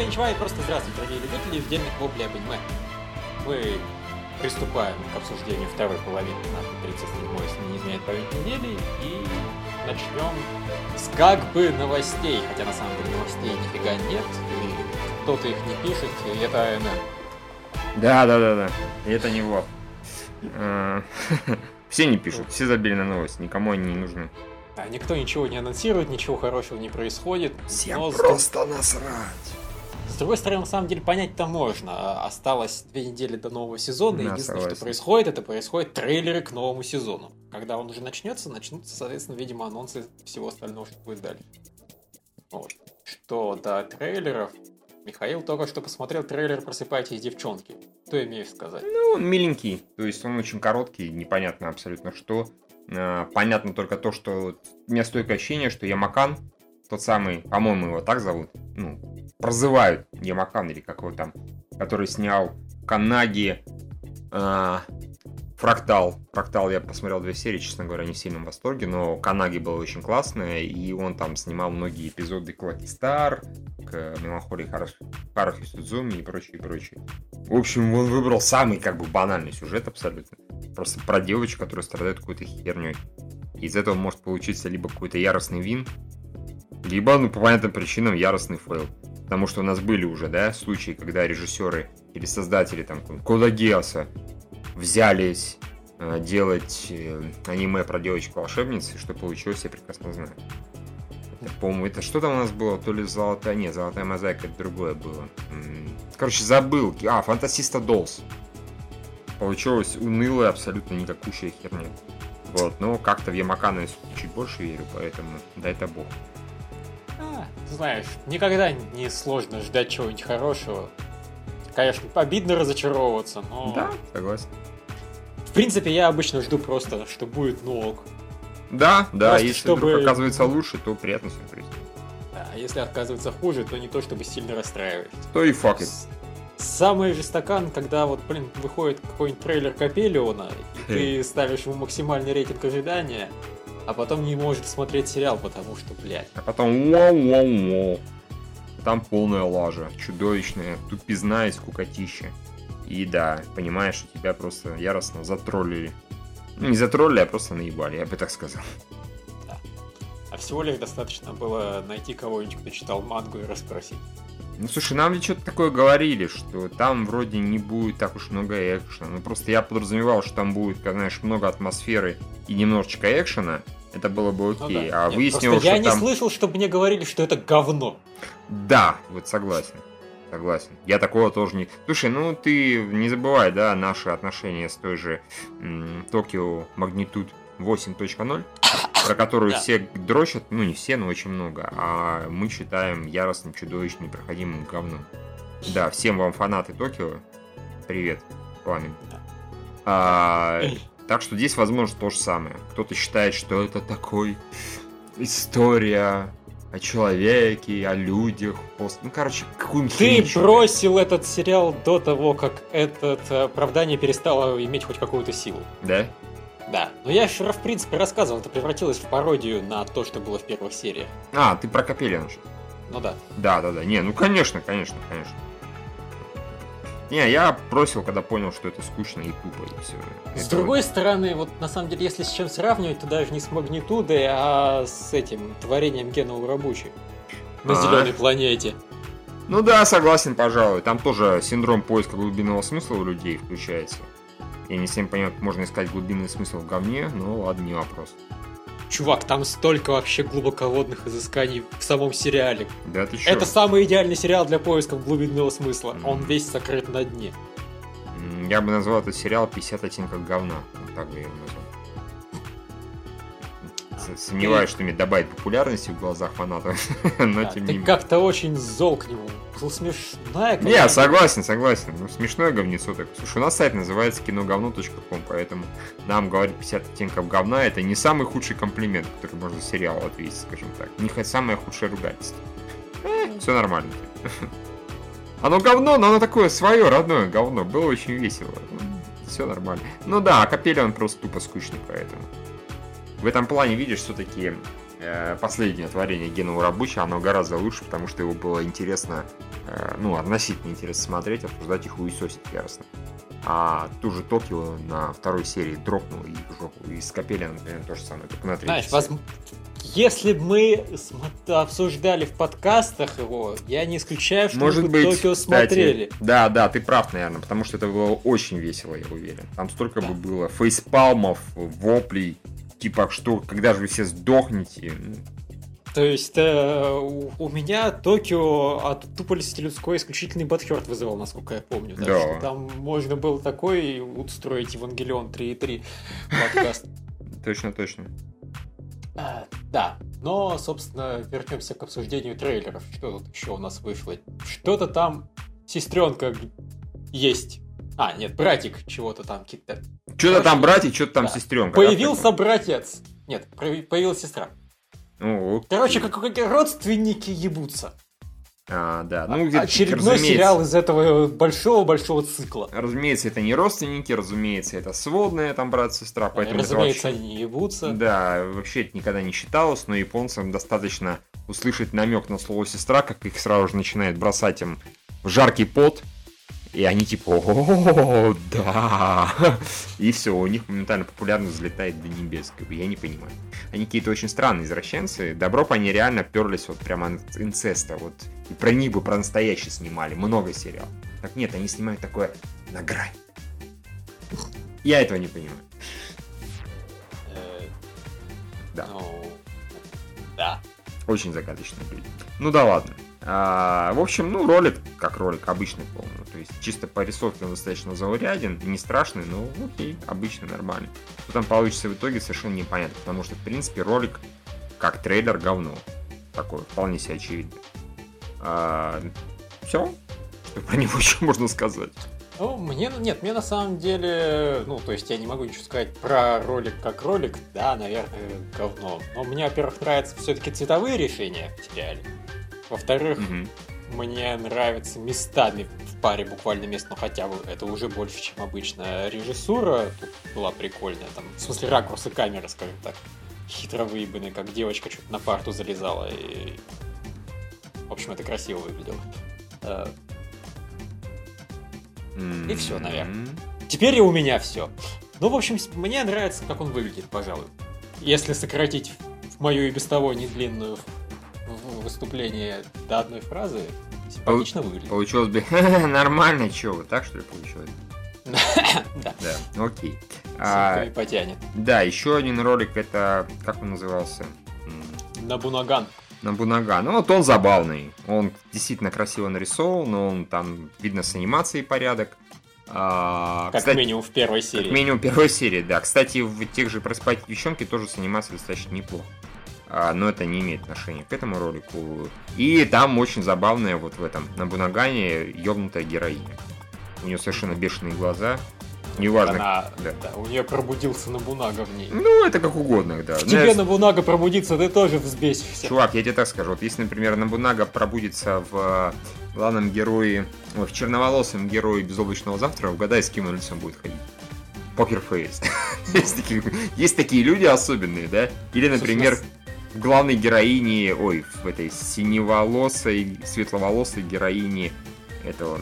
И просто здравствуйте, дорогие любители отдельных воплей об аниме. Мы приступаем к обсуждению второй половины нашей 37-й, если не изменяет память недели, и начнем с как бы новостей, хотя на самом деле новостей нифига нет, и кто-то их не пишет, и это АНН. Да, да, да, да. И это не вот. Все не пишут, все забили на новость, никому они не нужны. А никто ничего не анонсирует, ничего хорошего не происходит. Всем но просто насрать. С другой стороны, на самом деле, понять-то можно. Осталось две недели до нового сезона. Да, Единственное, согласен. что происходит, это происходит трейлеры к новому сезону. Когда он уже начнется, начнутся, соответственно, видимо, анонсы всего остального, что будет дальше. Вот. Что до трейлеров, Михаил только что посмотрел трейлер «Просыпайтесь, девчонки». Что имеешь сказать? Ну, он миленький, то есть он очень короткий, непонятно абсолютно что. А, Понятно только то, что у меня стойкое ощущение, что Ямакан, тот самый, по-моему, его так зовут, ну, прозывают Ямакан или как его там, который снял Канаги, а, Фрактал. Фрактал я посмотрел две серии, честно говоря, не в сильном восторге, но Канаги было очень классное, и он там снимал многие эпизоды к Лаки Стар, к Меланхолии Харухи Судзуми и прочее, и прочее. В общем, он выбрал самый как бы банальный сюжет абсолютно. Просто про девочку, которая страдает какой-то херней. Из этого может получиться либо какой-то яростный win, либо, ну, по понятным причинам, яростный fail. Потому что у нас были уже, да, случаи, когда режиссеры или создатели там Кода Гиасса взялись э, делать э, аниме про девочку-волшебницу, что получилось, я прекрасно знаю. Это, по-моему, это что там у нас было? То ли золотая... Нет, золотая мозаика, это другое было. Короче, забыл. А, Fantasista Dolls. Получилось унылая, абсолютно никакущая херня. Вот, но как-то в Ямакана чуть больше верю, поэтому дай это бог. А, знаешь, никогда не сложно ждать чего-нибудь хорошего. Конечно, обидно разочаровываться, но... Да, согласен. В принципе, я обычно жду просто, что будет ну ок. Да, да, Просто если чтобы- вдруг оказывается лучше, то приятный сюрприз. А если оказывается хуже, то не то чтобы сильно расстраиваешься. То и факт. Самый же стакан, когда вот, блин, выходит какой-нибудь трейлер Капелиона, и ты ставишь ему максимальный рейтинг ожидания, а потом не можешь смотреть сериал, потому что, блядь. А потом вау-вау-вау. Там полная лажа, чудовищная, тупизна и скукотища. И да, понимаешь, что тебя просто яростно затроллили. Ну, не затроллили, а просто наебали, я бы так сказал. А всего лишь достаточно было найти кого-нибудь, кто читал мангу и расспросить. Ну, слушай, нам ведь что-то такое говорили, что там вроде не будет так уж много экшена. Ну, просто я подразумевал, что там будет, как, знаешь, много атмосферы и немножечко экшена. Это было бы Ну окей. да. А Нет, выяснилось, просто я что не там... слышал, чтобы мне говорили, что это говно. Да, вот согласен. Согласен. Я такого тоже не... Слушай, ну ты не забывай, да, наши отношения с той же м, Токио Магнитуд 8.0, про которую Да. все дрочат, ну не все, но очень много, а мы считаем яростным, чудовищным, непроходимым говном. Да, всем вам фанаты Токио, привет, пламен. А, так что здесь, возможно, то же самое. Кто-то считает, что это такой история о человеке, о людях. пост- Ну, короче, какую-нибудь Ты бросил этот сериал до того, как это оправдание перестало иметь хоть какую-то силу. Да? Да. Но я же, в принципе, рассказывал, это превратилось в пародию на то, что было в первых сериях. А, ты про Капелина сейчас. Ну да. Да, да, да. Не, ну конечно, конечно, конечно. Не, я бросил, когда понял, что это скучно и тупо, и все. С другой стороны, вот на самом деле, если с чем сравнивать, то даже не с магнитудой, а с этим творением Гена Урабучи на А. зеленой планете. Ну да, согласен, пожалуй. Там тоже синдром поиска глубинного смысла у людей включается. Я не всем понимаю, как можно искать глубинный смысл в говне, но ладно, не вопрос. Чувак, там столько вообще глубоководных изысканий в самом сериале. Да ты чё? Это самый идеальный сериал для поиска глубинного смысла. Мгм. Он весь сокрыт на дне. Я бы назвал этот сериал 50 оттенков говна. Вот так бы я его назвал. Сомневаюсь, что мне добавит популярности в глазах фанатов, но тем не менее. как-то очень зол к нему. Был смешная Не, согласен, согласен. Ну, смешное говнецо так. Слушай, у нас сайт называется киноговно.ком, поэтому нам говорить 50 оттенков говна это не самый худший комплимент, который можно сериалу ответить, скажем так. Не хоть самое худшее ругательство. все нормально. Оно говно, но оно такое свое, родное говно. Было очень весело. Все нормально. Ну да, а Капеля он просто тупо скучный, поэтому. В этом плане, видишь, все-таки последнее творение Гена Урабуча, оно гораздо лучше, потому что его было интересно э, ну, относительно интересно смотреть, обсуждать их хуесосить яростно. А ту же Токио на второй серии дропнул и в жопу. И с например, то же самое, только на третьей Знаешь, серии. воз- если бы мы обсуждали в подкастах его, я не исключаю, что Может мы бы быть, Токио кстати, смотрели. Да, да, ты прав, наверное, потому что это было очень весело, я уверен. Там столько Да. бы было фейспалмов, воплей, типа, что, когда же вы все сдохнете? То есть э, у, у меня Токио от тупости людской исключительный Батхерт вызывал, насколько я помню. Так Да. что там можно было такой устроить Евангелион 3.3 подкаст. Точно, точно. А, Да, но, собственно, вернемся к обсуждению трейлеров. Что тут еще у нас вышло? Что-то там сестренка есть. А, нет, братик чего-то там какие-то. Что-то там братья, что-то там Да. сестренка. Появился братец. Нет, появилась сестра. Ну, Короче, как как родственники ебутся. А, да. Ну, где-то, Очередной разумеется, сериал из этого большого-большого цикла. Разумеется, это не родственники, разумеется, это сводные там брат-сестра, поэтому это Разумеется, вообще- они ебутся. Да, вообще это никогда не считалось, но японцам достаточно услышать намек на слово сестра, как их сразу же начинает бросать им в жаркий пот, и они типа, о, да, и все, у них моментально популярность взлетает до небес, как бы, я не понимаю. Они какие-то очень странные извращенцы, добро бы они реально перлись вот прямо от инцеста, вот, и про них бы про настоящий снимали, много сериалов. Так нет, они снимают такое на грань. Я этого не понимаю. Э, Да. Ну, да. Очень загадочные люди. Ну да ладно. А, в общем, ну, ролик, как ролик, обычный полный. То есть, чисто по рисовке он достаточно зауряден, не страшный, но окей, обычный, нормальный. Что там получится в итоге, совершенно непонятно, потому что, в принципе, ролик, как трейлер, говно. Такое, вполне себе очевидно. все, что про него еще можно сказать. Ну, мне, нет, мне на самом деле, ну, то есть я не могу ничего сказать про ролик как ролик, да, наверное, говно. Но мне, во-первых, нравятся все-таки цветовые решения в сериале. Во-вторых, Мгм. мне нравятся местами в паре буквально мест, но хотя бы это уже больше, чем обычно. Режиссура тут была прикольная, там, в смысле ракурсы камеры, скажем так, хитро выебанные, как девочка что-то на парту залезала. И... В общем, это красиво выглядело. Э, И всё, наверное. Теперь и у меня все. Ну, в общем, мне нравится, как он выглядит, пожалуй. Если сократить мою и без того недлинную выступление до одной фразы, симпатично выглядит. Получилось бы нормально, что, вот так что ли получилось? Да, Да, окей. А, потянет. Да, еще один ролик, это, как он назывался? Набунаган. Набунага. Ну, вот он забавный. Он действительно красиво нарисован, но он там, видно, с анимацией порядок. А, Как кстати, минимум в первой серии. как минимум первой серии, да. Кстати, в тех же «Проспать девчонки» тоже с анимацией достаточно неплохо. А, но это не имеет отношения к этому ролику. И там очень забавная вот в этом Набунагане ёбнутая героиня. У нее совершенно бешеные глаза. Неважно. Она, да. да, у нее пробудился Набунага в ней. Ну, это как угодно, да. В Ну, тебе я- Набунага пробудится, ты тоже взбесишься. Чувак, я тебе так скажу, вот если, например, Набунага пробудится в э, главном герое, в черноволосом герое безоблачного завтра, угадай, с кем он лицом будет ходить. Покерфейс. есть, такие, есть такие люди особенные, да? Или, например, в главной героине, ой, в этой синеволосой, светловолосой героине этого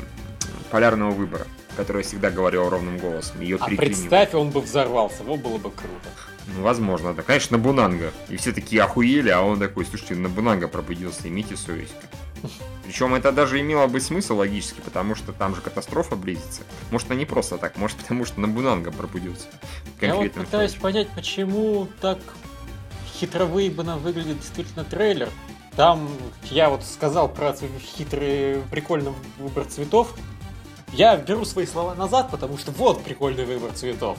полярного выбора, которая всегда говорила ровным голосом. Ее А представь, он бы взорвался, вот было бы круто. Ну, возможно, да. Конечно, Набунанга. И все такие охуели, а он такой, слушайте, Набунанга пробудился, имейте совесть. Причем это даже имело бы смысл логически, потому что там же катастрофа близится. Может, не просто так, может, потому что Набунанга пробудился. в Я вот пытаюсь случае. понять, почему так хитро выебано выглядит действительно трейлер. Там я вот сказал про хитрый, прикольный выбор цветов. Я беру свои слова назад, потому что вот прикольный выбор цветов.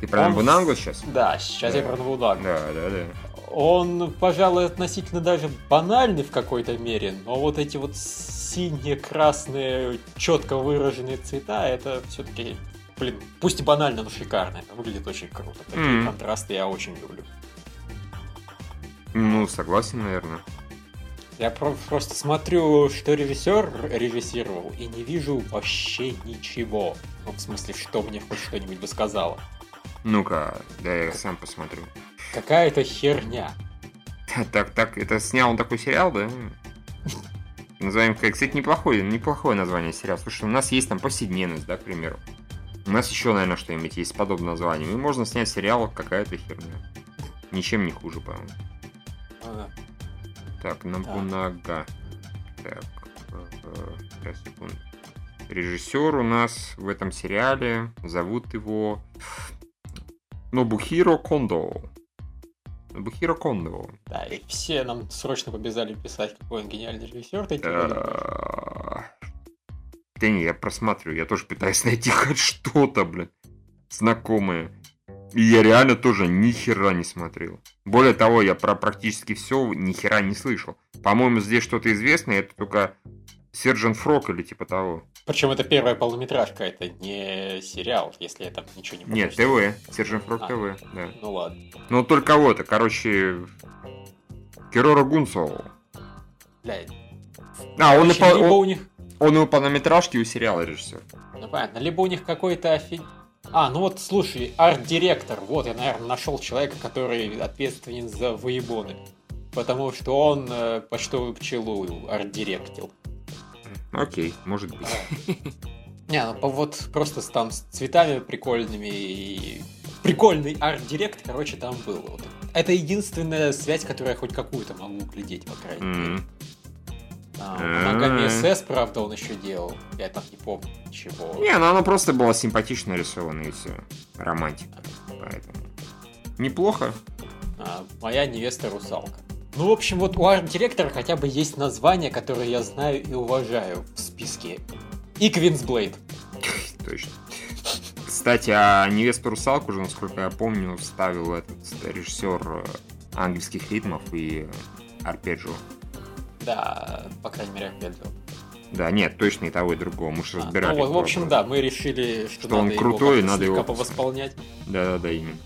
Ты про он- Набунангу сейчас? Да, сейчас я Да. про Набунагу. Да, да, да. Он, пожалуй, относительно даже банальный в какой-то мере, но вот эти вот синие, красные, четко выраженные цвета, это все-таки, блин, пусть и банально, но шикарно. Это выглядит очень круто. Такие Мгм. контрасты я очень люблю. Ну, согласен, наверное. Я про- просто смотрю, что режиссер режиссировал, и не вижу вообще ничего. Ну, в смысле, что мне хоть что-нибудь бы сказала. Ну-ка, да я сам посмотрю. Какая-то херня. Так, так, это снял он такой сериал, да? Назовем, как, кстати, неплохое, неплохое название сериала. Слушай, у нас есть там повседневность, да, к примеру. У нас еще, наверное, что-нибудь есть с подобным названием. И можно снять сериал какая-то херня. Ничем не хуже, по-моему. Ага. Так, Набунага. Так, э, сейчас, секунду. Режиссер у нас в этом сериале, зовут его Нобухиро Кондо. Нобухиро Кондо. Да, и все нам срочно побежали писать, какой он гениальный режиссер. Э, Да не, я просматриваю, я тоже пытаюсь найти хоть что-то, блин, знакомое. И я реально тоже ни хера не смотрел. Более того, я про практически все ни хера не слышал. По-моему, здесь что-то известное, это только Сержант Фрок или типа того. Причем это первая полнометражка, это не сериал, если я там ничего не Нет. ТВ. Сержант Фрок А. ТВ, да. Ну ладно. Ну, только вот, это, короче, Керора Гунсо. Блядь. А, он и, Короче, по- либо он, у них... он и у полнометражки, и у сериала режиссер. Ну понятно, либо у них какой-то офиг... А, ну вот, слушай, арт-директор. Вот, я, наверное, нашел человека, который ответственен за выебоны. Потому что он э, почтовую пчелу арт-директил. Окей, может быть. Не, ну вот просто там с цветами прикольными и... Прикольный арт-директ, короче, там был. Вот. Это единственная связь, которую я хоть какую-то могу глядеть, по крайней мере. М. А, А. Ногами СС, правда, он еще делал. Я там не помню чего. Не, ну она просто была симпатично нарисована и все. Романтика. Поэтому. Неплохо. А, моя невеста русалка. Ну, в общем, вот у арт-директора хотя бы есть название, которое я знаю и уважаю в списке. И Квинсблейд. Точно. Кстати, а невесту русалку уже, насколько я помню, ставил этот режиссер э, ангельских ритмов и э, арпеджио. Да, по крайней мере, же. Да, нет, точно и того, и другого. Мы же А, разбирали. ну, в общем, вопрос. да, мы решили, что, Что он крутой, его надо его повосполнять. Да-да-да, именно.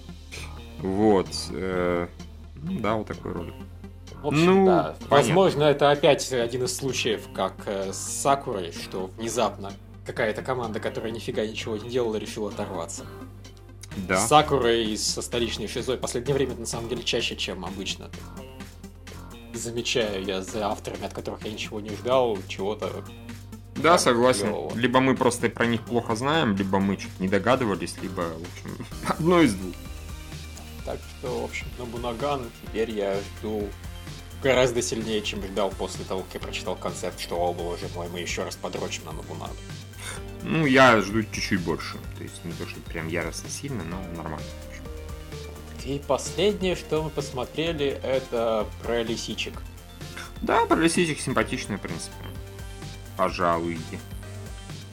Вот. э, ну да, вот такой ролик. В общем, Ну, да. понятно. Возможно, это опять один из случаев, как э, с Сакурой, что внезапно какая-то команда, которая нифига ничего не делала, решила оторваться. Да. С Сакурой и со столичной шизой в последнее время, на самом деле, чаще, чем обычно. Замечаю я за авторами, от которых я ничего не ждал, чего-то. Да, согласен. клёво. Либо мы просто про них плохо знаем, либо мы что-то не догадывались, либо, в общем, одно из двух. Так что, в общем, на Бунаган теперь я жду гораздо сильнее, чем ждал после того, как я прочитал концепт, что, о боже мой, мы еще раз подрочим на Нобунагу. Ну, я жду чуть-чуть больше. То есть не то, что прям яростно сильно, но нормально. И последнее, что мы посмотрели, это про лисичек. Да, про лисичек симпатичный, в принципе. Пожалуй.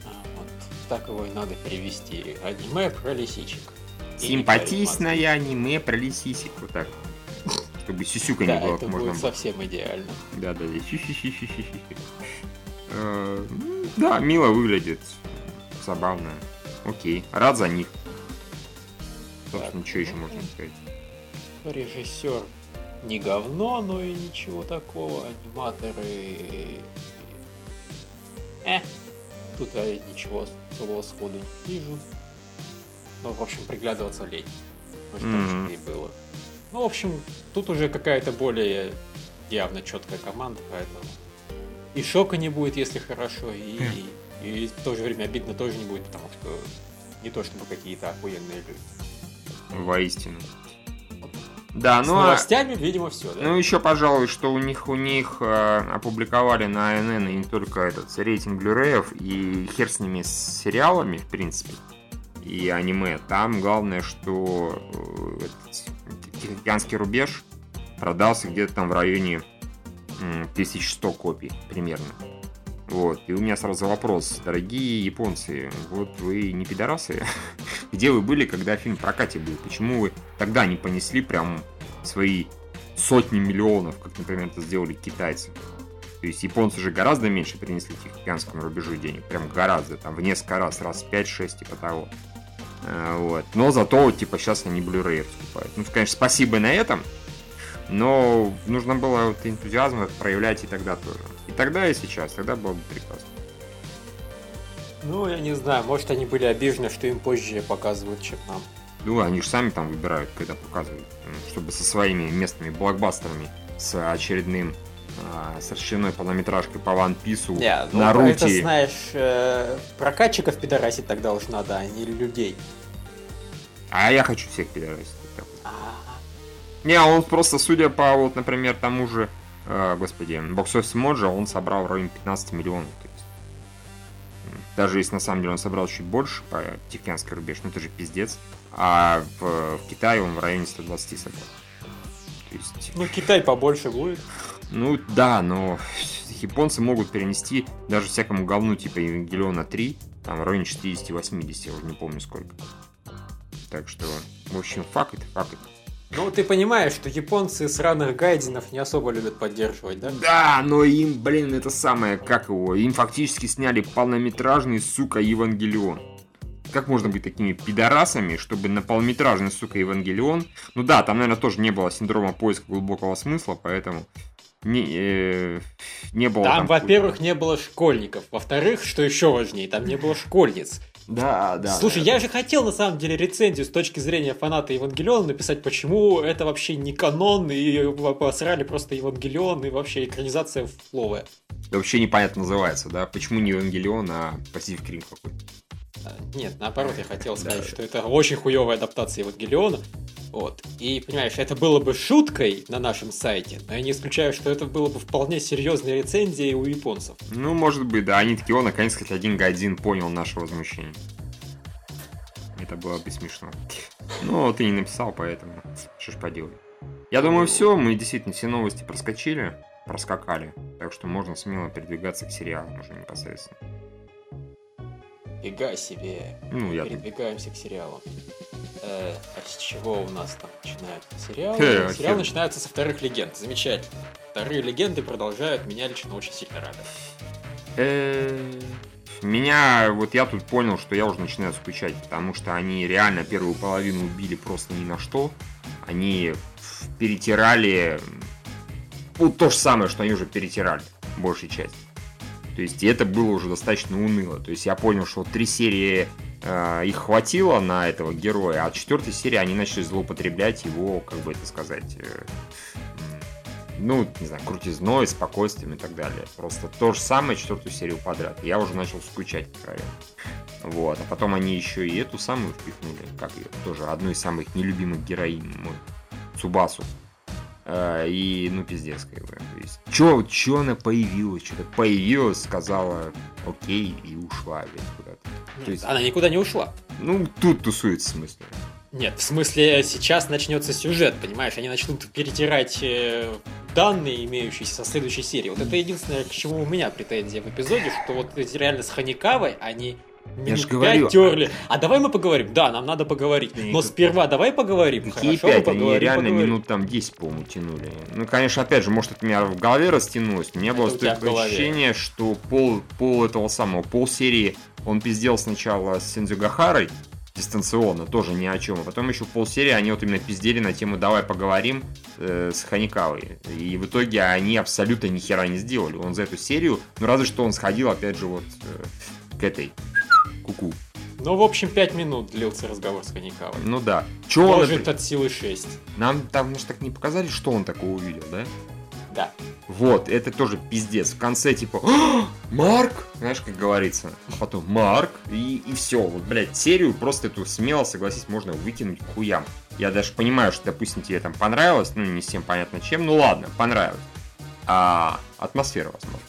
А, Вот так его и надо перевести. Аниме про лисичек. Симпатичное аниме про лисисек. Вот так. Чтобы сисюка Да, не было, это можно будет совсем идеально. Да, да, да. Э, ну, Да, мило выглядит. Забавно. Окей. Рад за них. Собственно, что еще ну, можно сказать? Режиссер не говно, но и ничего такого. Аниматоры... Э, тут я ничего целого сходу не вижу. Ну, в общем, приглядываться лень. Может, так что и было. Ну, в общем, тут уже какая-то более явно четкая команда, поэтому и шока не будет, если хорошо, и, и в то же время обидно тоже не будет, потому что не то чтобы какие-то охуенные люди. Воистину. Да, С ну а... новостями, видимо, все, да? Ну, еще, пожалуй, что у них у них э, опубликовали на и не только этот рейтинг блюреев, и хер с ними с сериалами, в принципе, и аниме. Там главное, что э, этот Тихоокеанский рубеж продался где-то там в районе м, 1100 копий примерно. Вот, и у меня сразу вопрос, дорогие японцы, вот вы не пидорасы? Где вы были, когда фильм в прокате был? Почему вы тогда не понесли прям свои сотни миллионов, как, например, это сделали китайцы? То есть японцы же гораздо меньше принесли Тихоокеанскому рубежу денег, прям гораздо, там в несколько раз, раз в 5-6 типа того. А, Вот. Но зато, типа, сейчас они Blu-ray раскупают. Ну, конечно, спасибо на этом, но нужно было вот энтузиазм проявлять и тогда тоже. И тогда, и сейчас. Тогда было бы прекрасно. Ну, я не знаю, может они были обижены, что им позже показывают, чем нам. Ну, они же сами там выбирают, когда показывают, чтобы со своими местными блокбастерами, с очередным а, с расчленной полнометражкой по One Piece, Не, ну, Наруто. это, знаешь, э, прокатчиков пидорасить тогда уж надо, а не людей. А я хочу всех пидорасить. А, Не, он просто, судя по, вот, например, тому же, господи, Box Office Mojo, он собрал в районе 15 миллионов. То есть, даже если на самом деле он собрал чуть больше по Тихоокеанский рубеж, ну это же пиздец. А в, в Китае он в районе 120 собрал. То есть, Ну, Китай побольше будет. ну да, но японцы могут перенести даже всякому говну типа Евангелиона 3, там в районе 60-80, я уже не помню сколько. Так что, в общем, факт это факт. Ну, ты понимаешь, что японцы сраных гайдинов не особо любят поддерживать, да? Да, но им, блин, это самое, как его, им фактически сняли полнометражный, сука, Евангелион. Как можно быть такими пидорасами, чтобы на полнометражный, сука, Евангелион... Ну да, там, наверное, тоже не было синдрома поиска глубокого смысла, поэтому не, э, не было Там, там... во-первых, не было школьников. Во-вторых, что еще важнее, там не было школьниц. Да, да. Слушай, да, я же хотел, на самом деле, рецензию с точки зрения фаната Евангелиона написать, почему это вообще не канон, и посрали просто Евангелион, и вообще экранизация фловая. Да вообще непонятно называется, да? Почему не Евангелион, а Pacific Rim какой-то? А, Нет, наоборот, я хотел сказать, Да. что это очень хуевая адаптация Евангелиона. Вот. И, понимаешь, это было бы шуткой на нашем сайте, но я не исключаю, что это было бы вполне серьезной рецензией у японцев. Ну, может быть, да. Они такие, о, наконец, хоть один гайдин понял наше возмущение. Это было бы смешно. Ну, ты не написал, поэтому что ж поделать. Я думаю, все, мы действительно все новости проскочили, проскакали. Так что можно смело передвигаться к сериалам уже непосредственно. Фига себе. Ну, я... Передвигаемся к сериалам. Э, а с чего у нас там начинаются сериалы? Хе, Сериал хе. начинается со вторых легенд. Замечательно. Вторые легенды продолжают меня лично очень сильно радовать. Э, Меня, вот я тут понял, что я уже начинаю скучать, потому что они реально первую половину убили просто ни на что. Они перетирали ну, то же самое, что они уже перетирали, большей часть. То есть это было уже достаточно уныло. То есть я понял, что три серии э, их хватило на этого героя, а от четвертой серии они начали злоупотреблять его, как бы это сказать, э, ну, не знаю, крутизной, спокойствием и так далее. Просто то же самое четвертую серию подряд. Я уже начал скучать, откровенно. Вот, а потом они еще и эту самую впихнули, как ее, тоже одну из самых нелюбимых героинь, мой, Цубасу. Э, И, ну, пиздец, как бы. То есть, чё, чё она появилась, что-то появилась, сказала окей и ушла блядь, куда-то. Нет, есть- Она никуда не ушла. Ну, тут тусуется, в смысле. Нет, в смысле, сейчас начнется сюжет, понимаешь? Они начнут перетирать э, данные, имеющиеся со следующей серии. Вот это единственное, к чему у меня претензия в эпизоде, что вот реально с Ханикавой, они Я ж минут говорю, терли. А давай мы поговорим. Да, нам надо поговорить. Но сперва давай поговорим. Какие Хорошо, пять? Они реально поговорим. минут там 10, по-моему, тянули. Ну, конечно, опять же, может, это у меня в голове растянулось. У меня Это было такое ощущение, что пол, пол этого самого, пол серии он пиздел сначала с Синдзюгахарой, дистанционно, тоже ни о чем. А потом еще полсерии они вот именно пиздели на тему «давай поговорим» э, с Ханикавой. И в итоге они абсолютно ни хера не сделали. Он за эту серию, ну разве что он сходил опять же вот э, к этой куку. Ну, в общем, пять минут длился разговор с Ханикавой. Ну да. Чё он, Может, например- от силы 6. Нам там, может, так не показали, что он такого увидел, да? Да. Вот, это тоже пиздец. В конце типа «А, Марк, знаешь, как говорится. А потом Марк, и, и все. Вот, блядь, серию просто эту смело, согласись, можно выкинуть к хуям. Я даже понимаю, что, допустим, тебе там понравилось, ну, не всем понятно чем, ну ладно, понравилось. А атмосфера, возможно.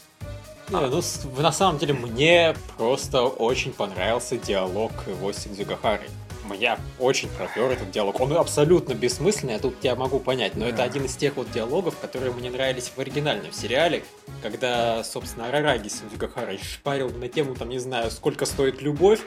Не, ну, на самом деле, мне просто очень понравился диалог его с Синдзюгахарой. Меня очень пропер этот диалог. Он абсолютно бессмысленный, я тут тебя могу понять, но это Да. один из тех вот диалогов, которые мне нравились в оригинальном сериале, когда, собственно, Арараги с Синдзюгахарой шпарил на тему, там, не знаю, сколько стоит любовь.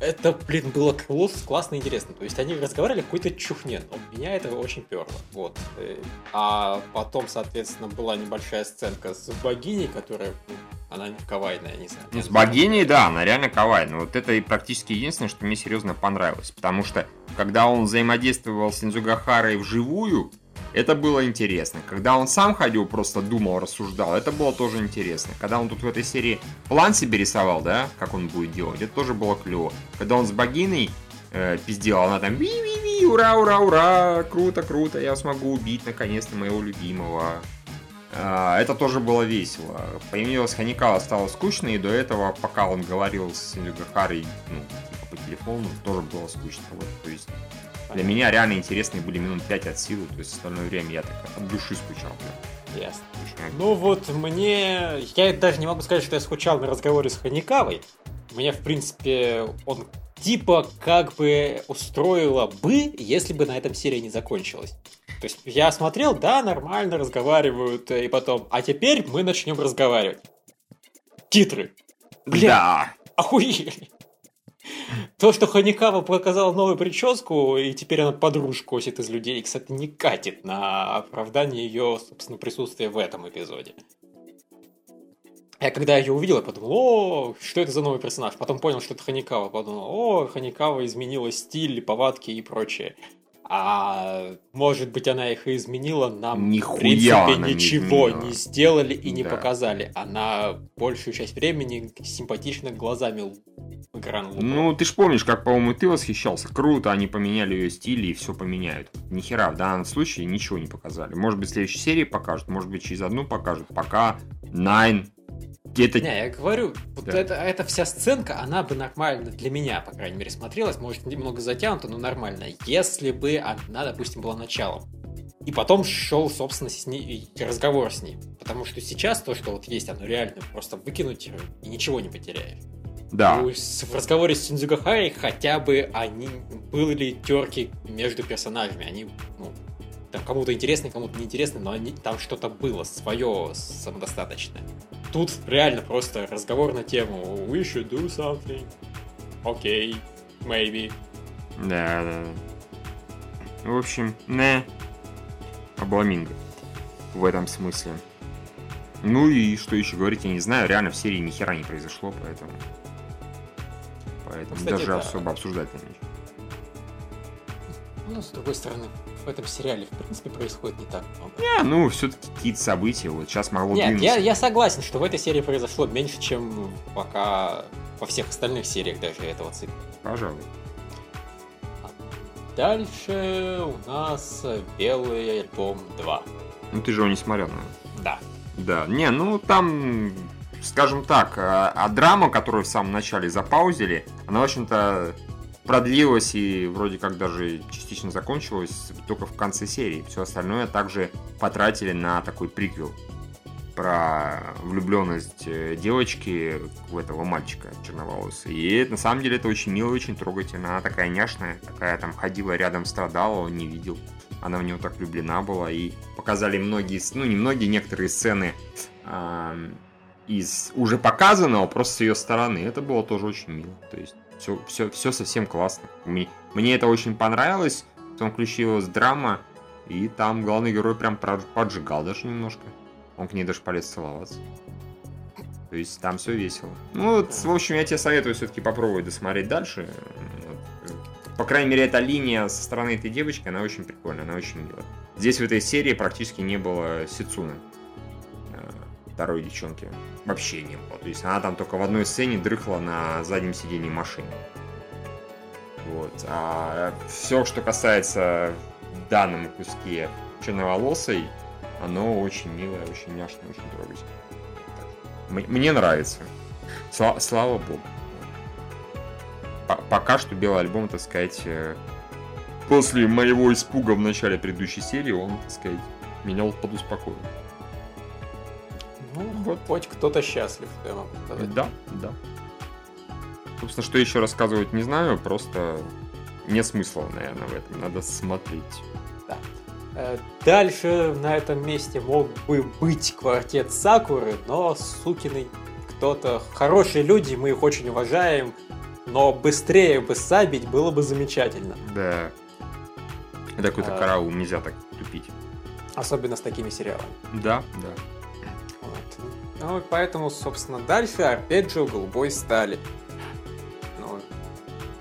Это, блин, было класс- классно и интересно. То есть они разговаривали какой-то чухне, но меня это очень перло. Вот. Э, А потом, соответственно, была небольшая сценка с богиней, которая, ну, она не кавайная, не знаю. Ну, с богиней, да, она реально кавайная. Вот это и практически единственное, что мне серьезно понравилось. Потому что, когда он взаимодействовал с Синдзугахарой вживую, это было интересно. Когда он сам ходил, просто думал, рассуждал, это было тоже интересно. Когда он тут в этой серии план себе рисовал, да, как он будет делать, это тоже было клево. Когда он с богиней э, пиздел, она там ви-ви-ви, ура, ура, ура, круто, круто, я смогу убить наконец-то моего любимого. А, это тоже было весело. Появилась Ханикала, стало скучно, и до этого, пока он говорил с Гахарой, ну, типа по телефону, тоже было скучно. Вот, то есть для меня реально интересные были минут 5 от силы, то есть остальное время я так от души скучал. Прям. Ясно. Ну вот мне... Я даже не могу сказать, что я скучал на разговоре с Ханикавой. Мне, в принципе, он типа как бы устроило бы, если бы на этом серия не закончилась. То есть я смотрел, да, нормально разговаривают, и потом, а теперь мы начнем разговаривать. Титры. Бля, Да. охуели. То, что Ханикава показала новую прическу, и теперь она подружку косит из людей, кстати, не катит на оправдание ее, собственно, присутствия в этом эпизоде. Я когда ее увидел, я подумал, о, что это за новый персонаж? Потом понял, что это Ханикава. Подумал, о, Ханикава изменила стиль, повадки и прочее. А может быть, она их и изменила, нам, Нихуя в принципе, она не ничего изменила. не сделали и не Да. показали. Она большую часть времени симпатично глазами экран лупала. Ну, ты ж помнишь, как, по-моему, ты восхищался. Круто, они поменяли ее стиль и все поменяют. Ни хера, в данном случае ничего не показали. Может быть, в следующей серии покажут, может быть, через одну покажут. Пока Найн где-то... Не, я говорю, вот Да. это, эта вся сценка, она бы нормально для меня, по крайней мере, смотрелась. Может, немного затянута, но нормально. Если бы она, допустим, была началом. И потом шел, собственно, с ней, разговор с ней. Потому что сейчас то, что вот есть, оно реально просто выкинуть и ничего не потеряешь. Да. В разговоре с Синдзугахарой хотя бы они были терки между персонажами. Они, ну, там кому-то интересны, кому-то неинтересны, но они, там что-то было свое самодостаточное. Тут реально просто разговор на тему We should do something. Окей, maybe. Да, да, да. В общем, не. Обламинго. В этом смысле. Ну и что еще говорить, я не знаю. Реально в серии ни хера не произошло, поэтому... Поэтому Кстати, даже да. особо обсуждать не нечего. Ну, с другой стороны, в этом сериале, в принципе, происходит не так много. Не, ну, все-таки какие-то события. Вот сейчас могло Нет, я, я согласен, что в этой серии произошло меньше, чем пока во всех остальных сериях даже этого цикла. Пожалуй. Дальше у нас Белый альбом 2. Ну, ты же его не смотрел, наверное. Да. Да, не, ну там, скажем так, а, а драма, которую в самом начале запаузили, она, в общем-то, продлилась и вроде как даже частично закончилась только в конце серии. Все остальное также потратили на такой приквел про влюбленность э, девочки в этого мальчика черноволосого. И на самом деле это очень мило, очень трогательно. Она такая няшная, такая там ходила рядом, страдала, он не видел. Она в него так влюблена была. И показали многие, ну не многие, некоторые сцены ам, из уже показанного, просто с ее стороны. Это было тоже очень мило. То есть все, все, все совсем классно. Мне, мне это очень понравилось. Потом включилась драма, и там главный герой прям поджигал даже немножко. Он к ней даже полез целоваться. То есть там все весело. Ну, вот, в общем, я тебе советую все-таки попробовать досмотреть дальше. По крайней мере, эта линия со стороны этой девочки, она очень прикольная, она очень милая. Здесь в этой серии практически не было Сицуны. Второй девчонки. Вообще не было. То есть она там только в одной сцене дрыхла на заднем сидении машины. Вот. А все, что касается в данном куске черноволосой, оно очень милое, очень няшное, очень трогательное. Мне нравится. Сла- слава богу. Пока что белый альбом, так сказать, э, после моего испуга в начале предыдущей серии, он, так сказать, меня подуспокоил. Ну, вот хоть кто-то счастлив, я могу сказать. Да, да. Собственно, что еще рассказывать не знаю, просто нет смысла, наверное, в этом. Надо смотреть. Э, Дальше на этом месте мог бы быть квартет Сакуры, но сукины кто-то... Хорошие люди, мы их очень уважаем, но быстрее бы сабить было бы замечательно. Да. Это какой-то А. караул, нельзя так тупить. Особенно с такими сериалами. Да, да. Ну, и поэтому, собственно, дальше Арпеджио голубой стали. Ну,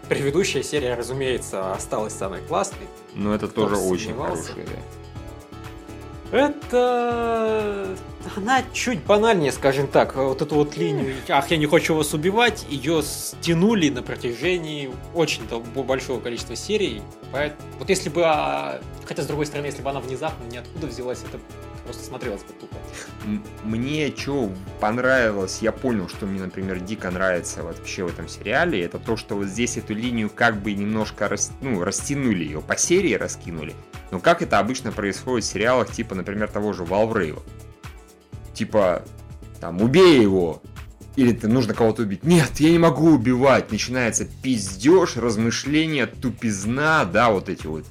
предыдущая серия, разумеется, осталась самой классной. Но это тоже очень сомневался. да. просто она чуть банальнее, скажем так. Вот эту вот линию «Ах, я не хочу вас убивать», ее стянули на протяжении очень большого количества серий. Вот если бы... А, хотя, с другой стороны, если бы она внезапно ниоткуда взялась, это просто смотрелось бы тупо. Мне что понравилось, я понял, что мне, например, дико нравится вообще в этом сериале, это то, что вот здесь эту линию как бы немножко рас, ну, растянули ее, по серии раскинули. Но как это обычно происходит в сериалах, типа, например, того же Валврейва. Типа, там, убей его, или ты нужно кого-то убить. Нет, я не могу убивать. Начинается пиздеж, размышления, тупизна, да, вот эти вот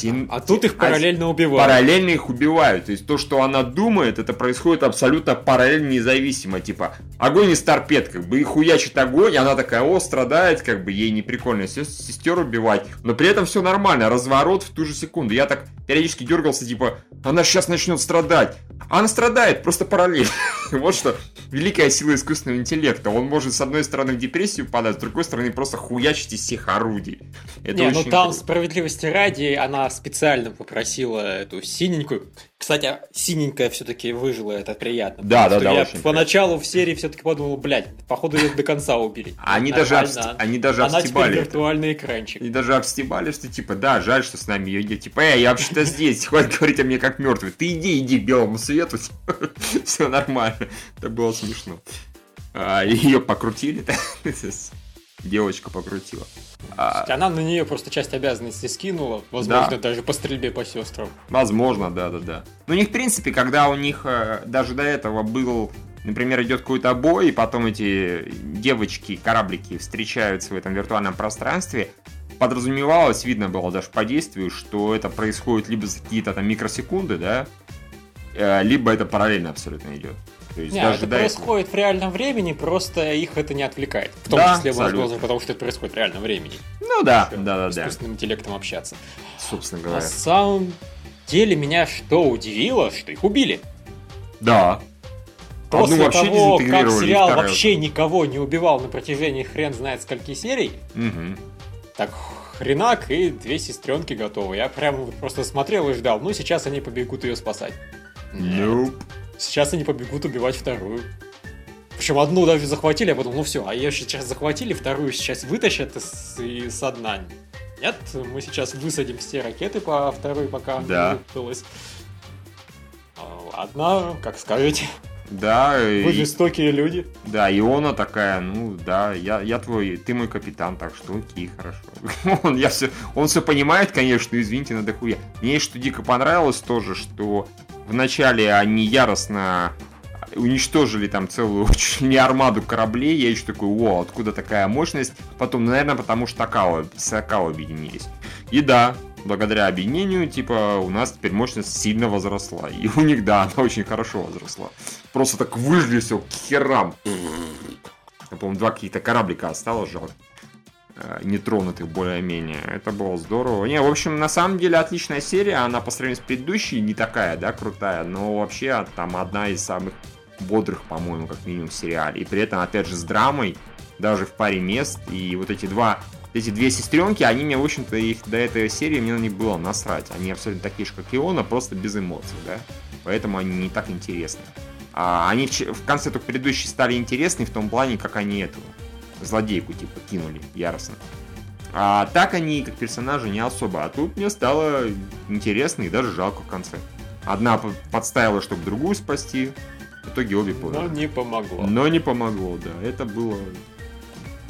Тин... А тут их параллельно убивают. Параллельно их убивают. То есть то, что она думает, это происходит абсолютно параллельно независимо. Типа, огонь из торпед, как бы, и хуячит огонь, она такая, о, страдает, как бы, ей не прикольно сестер убивать. Но при этом все нормально, разворот в ту же секунду. Я так периодически дергался, типа, она сейчас начнет страдать. Она страдает просто параллельно. вот что великая сила искусственного интеллекта. Он может с одной стороны в депрессию падать, с другой стороны просто хуячить из всех орудий. Это Не, ну там круто. справедливости ради она специально попросила эту синенькую. Кстати, синенькая все-таки выжила, это приятно. Да, да, да. Я поначалу в серии все-таки подумал, блядь, походу ее до конца убили. Они даже, они даже Она теперь виртуальный экранчик. И даже обстебали, что типа, да, жаль, что с нами ее нет. Типа, э, я вообще-то здесь, хватит говорить о мне как мертвый. Ты иди, иди к белому свету. Все нормально. Это было смешно. А, ее покрутили, девочка покрутила. А... Она на нее просто часть обязанностей скинула, возможно, да. даже по стрельбе по сестрам. Возможно, да, да, да. Ну, у них, в принципе, когда у них э, даже до этого был, например, идет какой-то бой, и потом эти девочки, кораблики встречаются в этом виртуальном пространстве, подразумевалось, видно было даже по действию, что это происходит либо за какие-то там микросекунды, да, э, либо это параллельно абсолютно идет. То есть не, даже это происходит этого... в реальном времени, просто их это не отвлекает. В том да, числе, абсолютно. возможно, потому что это происходит в реальном времени. Ну да, да, да, да. С искусственным интеллектом общаться. Собственно говоря. На самом деле меня что удивило, что их убили. Да. После Одну вообще того, как сериал вторая... вообще никого не убивал на протяжении хрен знает скольки серий, угу. так хренак и две сестренки готовы. Я прям просто смотрел и ждал, ну сейчас они побегут ее спасать. Nope. Сейчас они побегут убивать вторую. Причем одну даже захватили, а потом, ну все, а ее сейчас захватили, вторую сейчас вытащат из, из дна. Нет, мы сейчас высадим все ракеты по второй, пока да. не выпуталась. Ладно, как скажете. Да. Вы и... жестокие люди. Да, Иона такая, ну да, я, я твой, ты мой капитан, так что окей, хорошо. он, я все, он все понимает, конечно, извините, на дохуя. Мне что дико понравилось тоже, что вначале они яростно уничтожили там целую чуть не армаду кораблей. Я еще такой, о, откуда такая мощность? Потом, наверное, потому что Такао, с Такао объединились. И да, благодаря объединению, типа, у нас теперь мощность сильно возросла. И у них, да, она очень хорошо возросла. Просто так выжили все к херам. Я помню, два каких-то кораблика осталось, жалко. Э, нетронутых более-менее. Это было здорово. Не, в общем, на самом деле отличная серия. Она по сравнению с предыдущей не такая, да, крутая. Но вообще там одна из самых бодрых, по-моему, как минимум в сериале. И при этом, опять же, с драмой, даже в паре мест. И вот эти два эти две сестренки, они мне, в общем-то, их до этой серии мне них было насрать. Они абсолютно такие же, как Иона, просто без эмоций, да. Поэтому они не так интересны. А они в, в конце только предыдущей стали интересны в том плане, как они эту злодейку, типа, кинули яростно. А так они, как персонажи, не особо. А тут мне стало интересно и даже жалко в конце. Одна подставила, чтобы другую спасти. В итоге обе помогли. Но не помогло. Но не помогло, да. Это было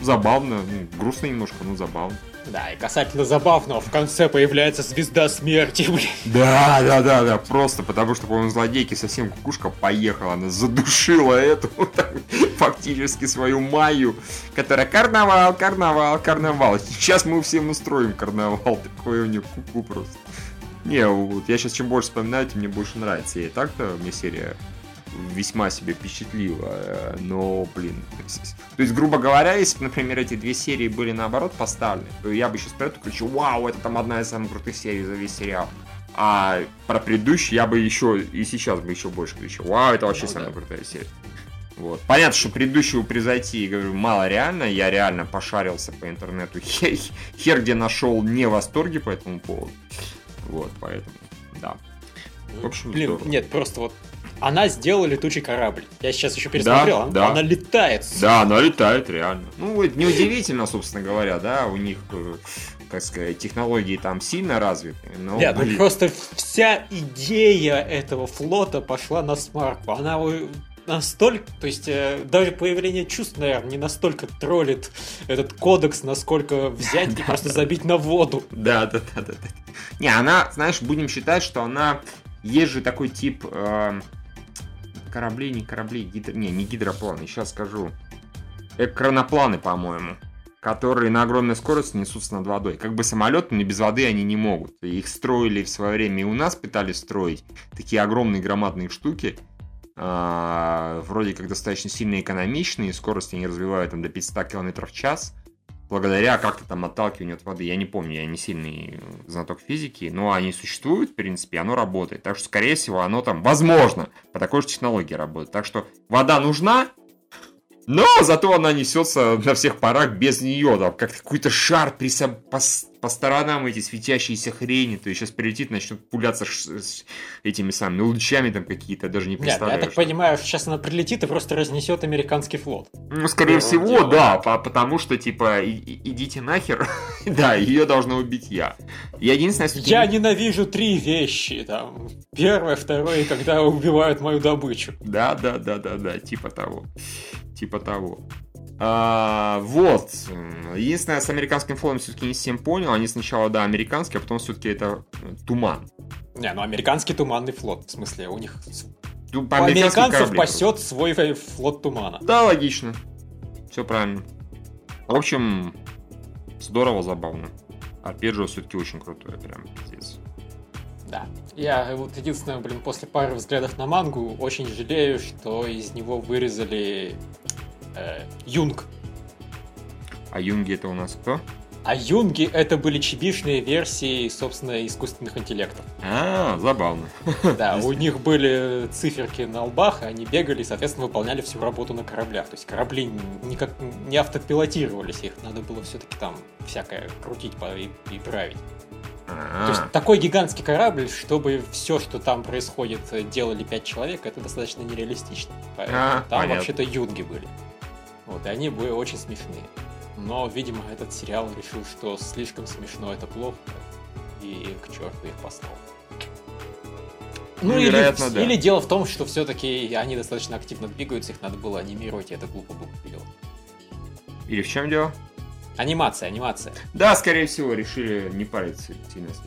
забавно. Ну, грустно немножко, но забавно. Да, и касательно забавного, в конце появляется звезда смерти, блин. Да, да, да, да, просто потому что, по-моему, злодейки совсем кукушка поехала, она задушила эту фактически свою Майю, которая карнавал, карнавал, карнавал. Сейчас мы всем устроим карнавал, такой у нее куку просто. Не, вот я сейчас чем больше вспоминаю, тем мне больше нравится. И так-то мне серия весьма себе впечатлило. Э, но, блин, то есть, грубо говоря, если бы, например, эти две серии были наоборот поставлены, то я бы сейчас про эту кричу, вау, это там одна из самых крутых серий за весь сериал. А про предыдущий я бы еще и сейчас бы еще больше кричал. Вау, это вообще ну, самая да. крутая серия. Вот. Понятно, что предыдущего превзойти, говорю, мало реально. Я реально пошарился по интернету. Хер, хер где нашел не в восторге по этому поводу. Вот, поэтому, да. В общем, Блин, здорово. нет, просто вот она сделала летучий корабль. Я сейчас еще пересмотрел, Да, она, да. она летает. Да, она летает, реально. Ну, это неудивительно, собственно говоря, да, у них, э, так сказать, технологии там сильно развиты. Но, Нет, ну просто вся идея этого флота пошла на смарку. Она э, настолько, то есть э, даже появление чувств, наверное, не настолько троллит этот кодекс, насколько взять и просто забить на воду. Да, да, да, да. да. Не, она, знаешь, будем считать, что она... Есть же такой тип кораблей, не кораблей, гидро... не, не гидропланы, сейчас скажу. Экранопланы, по-моему, которые на огромной скорости несутся над водой. Как бы самолеты, но без воды они не могут. Их строили в свое время и у нас пытались строить. Такие огромные громадные штуки. а, вроде как достаточно сильно экономичные. Скорости они развивают там, до 500 км в час благодаря как-то там отталкиванию от воды. Я не помню, я не сильный э, знаток физики, но они существуют, в принципе, оно работает. Так что, скорее всего, оно там, возможно, по такой же технологии работает. Так что вода нужна, но зато она несется на всех парах без нее, там, как какой-то шар присо- по сторонам эти светящиеся хрени, то есть сейчас прилетит, начнет пуляться ш- с этими самыми лучами там какие-то, даже не Нет, я представляю. так что. понимаю, сейчас она прилетит и просто разнесет американский флот. Ну, скорее Первым всего, делом. да, по- потому что, типа, и- и- идите нахер, да, ее должно убить я. Я единственное, с Я ненавижу три вещи. Там. Первое, второе, когда убивают мою добычу. Да, да, да, да, да, типа того. Типа того. А, вот. Единственное, с американским флотом все-таки не совсем понял. Они сначала, да, американский, а потом все-таки это э, туман. Не, ну американский туманный флот. В смысле, у них у по-американски американцев пасет свой э, флот тумана. Да, логично. Все правильно. В общем, здорово, забавно. Арпеджио все-таки очень крутое, прям пиздец. Да. Я вот единственное, блин, после пары взглядов на мангу очень жалею, что из него вырезали э, Юнг. А Юнги это у нас кто? А Юнги это были чебишные версии, собственно, искусственных интеллектов. А, забавно. Да, у них были циферки на лбах, и они бегали и, соответственно, выполняли всю работу на кораблях. То есть корабли никак не автопилотировались, их надо было все-таки там всякое крутить и, и править. То А, есть такой гигантский корабль, чтобы все, что там происходит, делали пять человек, это достаточно нереалистично. Поэтому А, там понятно. вообще-то юнги были. Вот, и они были очень смешные. Но, видимо, этот сериал решил, что слишком смешно это плохо, и к черту их послал. Ну, или, вероятно, да. или дело в том, что все-таки они достаточно активно двигаются, их надо было анимировать, и это глупо было делать. Или в чем дело? Анимация, анимация. Да, скорее всего, решили не париться сильно с.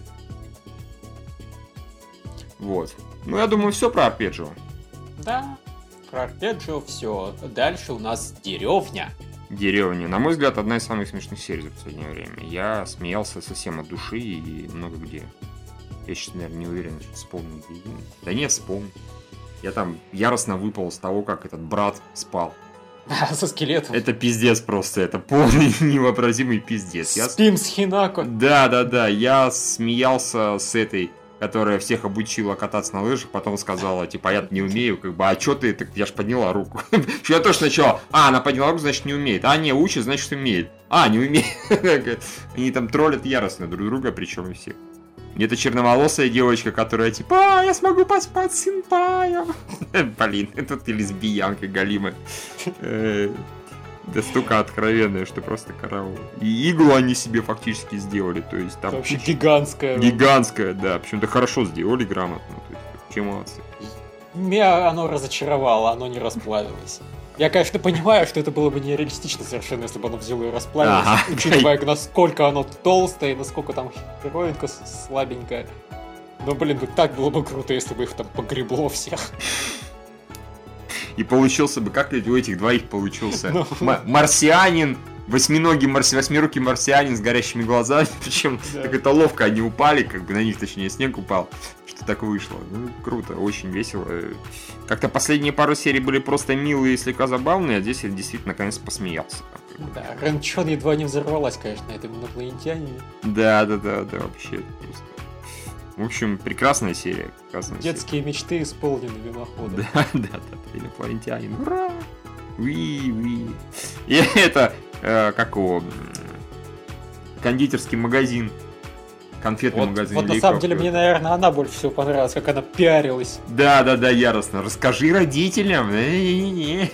Вот. Ну, я думаю, все про Арпеджио. Да, арпеджио все. Дальше у нас деревня. Деревня. На мой взгляд, одна из самых смешных серий за последнее время. Я смеялся совсем от души и много где. Я сейчас, наверное, не уверен, что именно. Да нет, вспомню. Я там яростно выпал с того, как этот брат спал. Со скелетом. Это пиздец просто, это полный невообразимый пиздец. Я... Спим с Хинако. Да, да, да, я смеялся с этой, которая всех обучила кататься на лыжах, потом сказала, типа, я не умею, как бы, а чё ты, так я ж подняла руку. Что я тоже сначала, а, она подняла руку, значит, не умеет, а, не, учит, значит, умеет, а, не умеет. Они там троллят яростно друг друга, причем и всех. Это черноволосая девочка, которая типа, а, я смогу поспать с синпаем. Блин, это ты лесбиянка галимая. Да столько откровенная, что просто караул. И иглу они себе фактически сделали, то есть там Это вообще гигантская. гигантская, да, причем-то хорошо сделали грамотно, то есть вообще молодцы. Меня оно разочаровало, оно не расплавилось. Я, конечно, понимаю, что это было бы нереалистично совершенно, если бы оно взяло и расплавилось, Ага. учитывая, насколько оно толстое и насколько там героинка с- слабенькая. Но, блин, так было бы круто, если бы их там погребло всех. И получился бы, как у этих двоих получился? Ну. Марсианин, восьминогий, марси, восьмирукий марсианин с горящими глазами, причем Да. так это ловко они упали, как бы на них, точнее, снег упал, что так вышло. Ну, круто, очень весело. Как-то последние пару серий были просто милые и слегка забавные, а здесь я действительно наконец посмеялся. Да, Ренчон едва не взорвалась, конечно, на этом инопланетянине. Да, да, да, да, вообще просто. В общем, прекрасная серия. Прекрасная серия. Детские мечты исполнены мимоходом. Да, да, да, инопланетянин. Ура! Уи, уи. И это, э, как его, кондитерский магазин, конфетный Вот, магазин. вот на самом деле мне, наверное, она больше всего понравилась, как она пиарилась. Да, да, да, яростно. Расскажи родителям. Не-не-не.